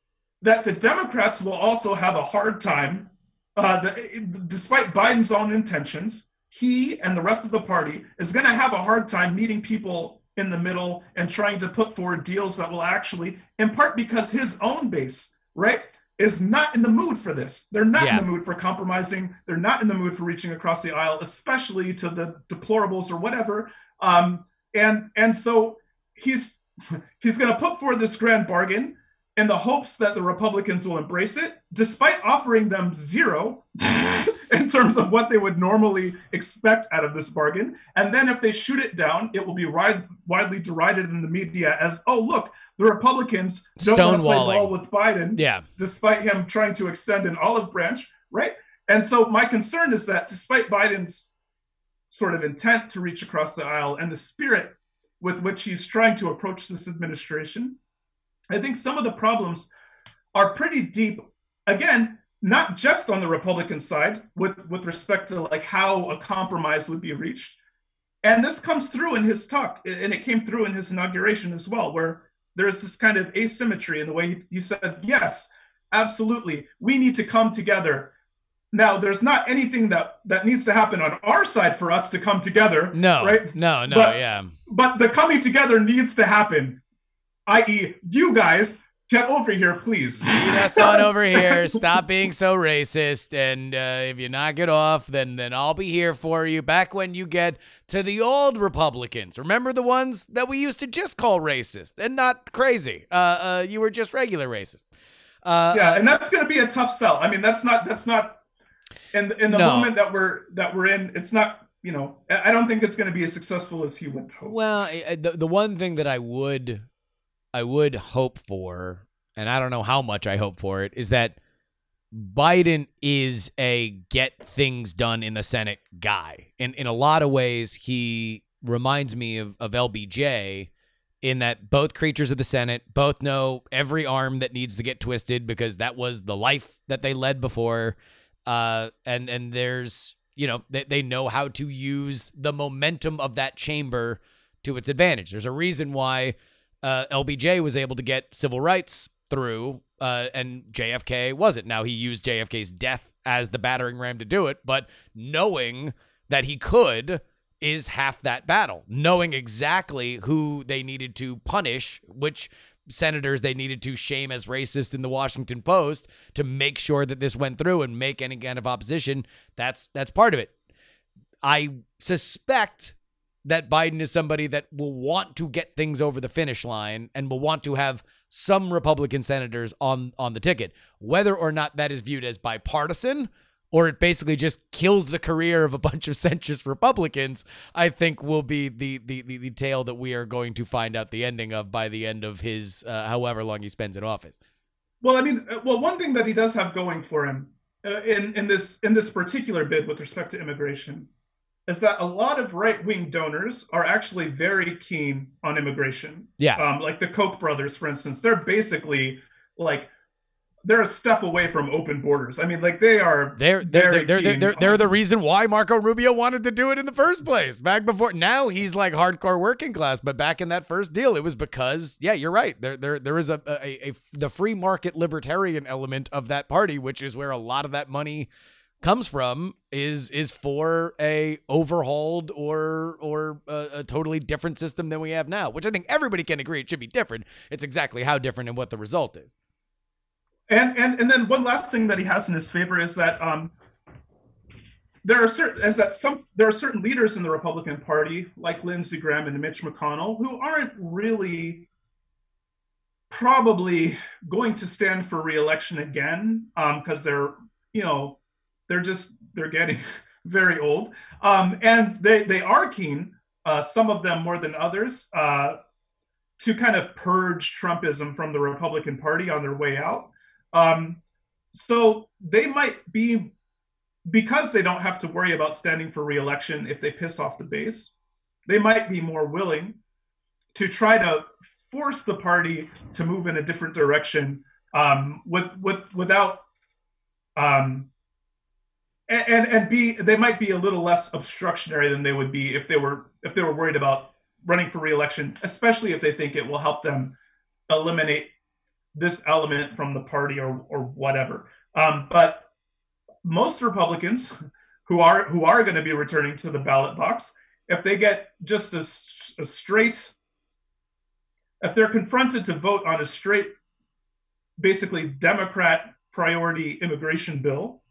that the Democrats will also have a hard time, uh, the, despite Biden's own intentions. He and the rest of the party is going to have a hard time meeting people in the middle and trying to put forward deals that will actually, in part because his own base, right, is not in the mood for this. They're not Yeah. in the mood for compromising. They're not in the mood for reaching across the aisle, especially to the deplorables or whatever. Um, and and so he's he's going to put forward this grand bargain in the hopes that the Republicans will embrace it, despite offering them zero in terms of what they would normally expect out of this bargain. And then if they shoot it down, it will be wide, widely derided in the media as, oh, look, the Republicans don't want to play ball with Biden, Yeah. despite him trying to extend an olive branch, right? And so my concern is that despite Biden's sort of intent to reach across the aisle and the spirit with which he's trying to approach this administration, I think some of the problems are pretty deep. Again, not just on the Republican side with, with respect to like how a compromise would be reached. And this comes through in his talk, and it came through in his inauguration as well, where there's this kind of asymmetry in the way he, said, yes, absolutely, we need to come together. Now, there's not anything that that needs to happen on our side for us to come together. No. right? No. No. But- yeah. but the coming together needs to happen i.e you guys Get over here, please. That's on over here. Stop being so racist. And uh, if you knock it off, then then I'll be here for you. Back when you get to the old Republicans, remember the ones that we used to just call racist and not crazy. Uh, uh, you were just regular racist. Uh, yeah, and that's going to be a tough sell. I mean, that's not that's not the, in the No. moment that we're that we're in. It's not you know. I don't think it's going to be as successful as he would hope. Well, the the one thing that I would I would hope for, and I don't know how much I hope for it, is that Biden is a get things done in the Senate guy. And in a lot of ways, he reminds me of, of LBJ in that both creatures of the Senate both know every arm that needs to get twisted because that was the life that they led before. Uh, and and there's you know they, they know how to use the momentum of that chamber to its advantage. There's a reason why uh, LBJ was able to get civil rights through, uh, and JFK wasn't. Now he used JFK's death as the battering ram to do it, but knowing that he could is half that battle. Knowing exactly who they needed to punish, which senators they needed to shame as racist in the Washington Post to make sure that this went through and make any kind of opposition. That's that's part of it. I suspect that Biden is somebody that will want to get things over the finish line and will want to have some Republican senators on on the ticket. Whether or not that is viewed as bipartisan or it basically just kills the career of a bunch of centrist Republicans, I think will be the the the, the tale that we are going to find out the ending of by the end of his uh, however long he spends in office. Well, I mean, uh, well, one thing that he does have going for him uh, in in this in this particular bid with respect to immigration is that a lot of right wing donors are actually very keen on immigration. Yeah. Um, like the Koch brothers, for instance, they're basically like they're a step away from open borders. I mean, like they are. They're they're they're they're, they're, they're the reason why Marco Rubio wanted to do it in the first place. Back before now he's like hardcore working class, but back in that first deal, it was because yeah, you're right. There there there is a a, a, a the free market libertarian element of that party, which is where a lot of that money comes from is is for a overhauled or or a, a totally different system than we have now which i think everybody can agree it should be different it's exactly how different and what the result is And and and then one last thing that he has in his favor is that um, there are certain is that some there are certain leaders in the Republican Party like Lindsey Graham and Mitch McConnell who aren't really probably going to stand for reelection again because they're you know they're just they're getting very old um, and they they are keen uh, some of them more than others uh, to kind of purge Trumpism from the Republican Party on their way out. Um, so they might be, because they don't have to worry about standing for reelection if they piss off the base, they might be more willing to try to force the party to move in a different direction um, with, with, without, um, and, and and be they might be a little less obstructionary than they would be if they were if they were worried about running for reelection, especially if they think it will help them eliminate this element from the party or or whatever. Um, but most Republicans who are who are going to be returning to the ballot box, if they get just a straight, if they're confronted to vote on a straight, basically Democrat priority immigration bill,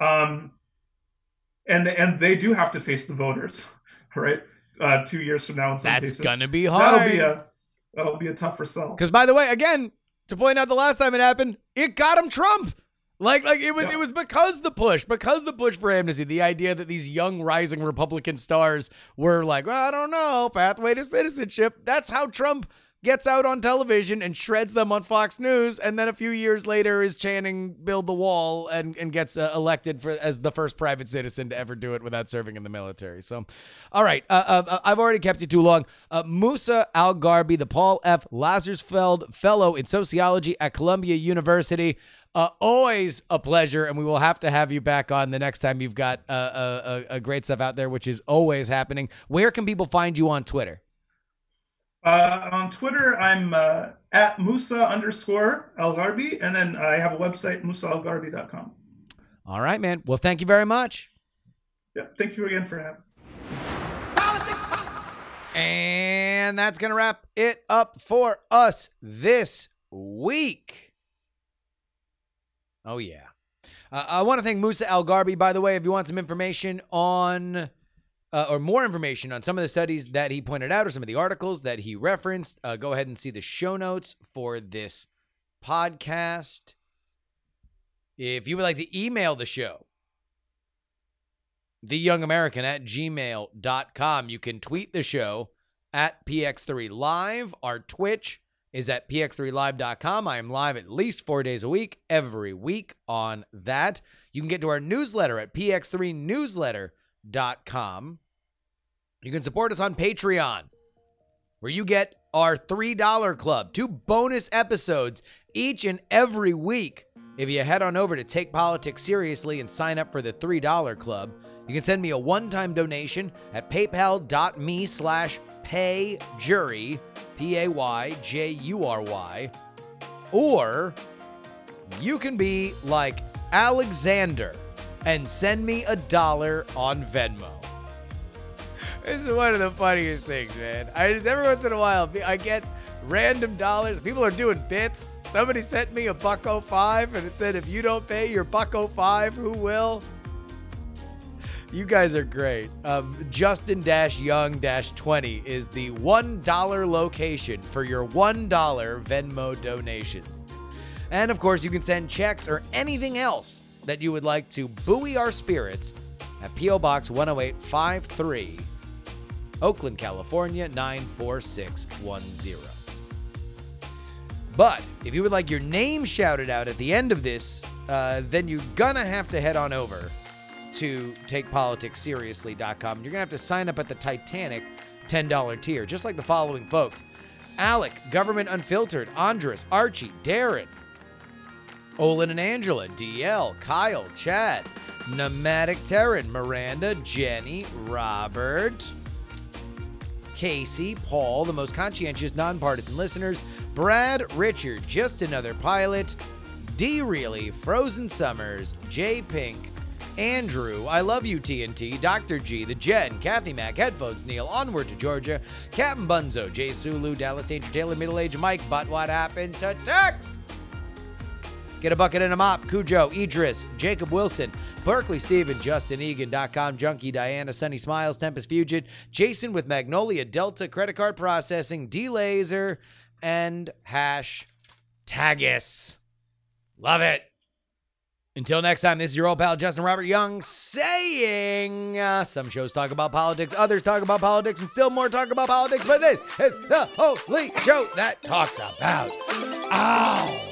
um, and and they do have to face the voters, right? Uh, two years from now, in some that's cases, gonna be hard that'll be a that'll be a tougher sell. Because by the way, again, to point out the last time it happened, it got him Trump. Like, like it was, Yeah. it was because the push, because the push for amnesty, the idea that these young rising Republican stars were like, well, I don't know, pathway to citizenship. That's how Trump gets out on television and shreds them on Fox News, and then a few years later is chanting "Build the Wall" and and gets uh, elected for as the first private citizen to ever do it without serving in the military. So, all right, uh, uh, I've already kept you too long. Uh, Musa al-Gharbi, the Paul F. Lazarsfeld Fellow in Sociology at Columbia University. Uh, always a pleasure, and we will have to have you back on the next time you've got uh, uh, a, a great stuff out there, which is always happening. Where can people find you on Twitter? Uh, on Twitter, I'm uh, at Musa underscore Algarbi, and then I have a website, musaalgharbi.com. All right, man. Well, thank you very much. Yeah, thank you again for having. And that's going to wrap it up for us this week. Oh, yeah. Uh, I want to thank Musa al-Gharbi, by the way, if you want some information on. Uh, or more information on some of the studies that he pointed out or some of the articles that he referenced, uh, go ahead and see the show notes for this podcast. If you would like to email the show, theyoungamerican at gmail.com. You can tweet the show at PX3Live. Our Twitch is at px3live.com. I am live at least four days a week, every week on that. You can get to our newsletter at px3newsletter.com. You can support us on Patreon, where you get our $3 club, two bonus episodes each and every week. If you head on over to Take Politics Seriously and sign up for the $3 club, you can send me a one-time donation at paypal.me slash payjury, P-A-Y-J-U-R-Y, or you can be like Alexander and send me a dollar on Venmo. This is one of the funniest things, man. I every once in a while I get random dollars. People are doing bits. Somebody sent me a buck 05 and it said if you don't pay your buck 05, who will? You guys are great. Um, Justin Young Dash 20 is the $1 location for your $1 Venmo donations. And of course, you can send checks or anything else that you would like to buoy our spirits at P.O. Box 10853, Oakland, California 94610. But if you would like your name shouted out at the end of this, uh, then you're gonna have to head on over to takepoliticsseriously.com. You're gonna have to sign up at the Titanic $10 tier, just like the following folks: Alec, Government Unfiltered, Andres, Archie, Darren, Olin and Angela, DL, Kyle, Chad, Nomadic Terran, Miranda, Jenny, Robert, Casey, Paul, the most conscientious, nonpartisan listeners, Brad, Richard, just another pilot, D. Really, Frozen Summers, J. Pink, Andrew, I love you, TNT, Dr. G, The Jen, Kathy Mack, Headphones, Neil, Onward to Georgia, Captain Bunzo, Jay Sulu, Dallas Danger, Taylor, Middle Age Mike, but what happened to Tex? Get a bucket and a mop, Cujo, Idris, Jacob Wilson, Berkeley Steven, Justin JustinEgan.com, Junkie, Diana, Sunny Smiles, Tempest Fugit, Jason with Magnolia Delta Credit Card Processing, D Laser, and Hash Tagus. Love it. Until next time, this is your old pal Justin Robert Young saying uh, some shows talk about politics, others talk about politics, and still more talk about politics, but this is the only show that talks about. Ow!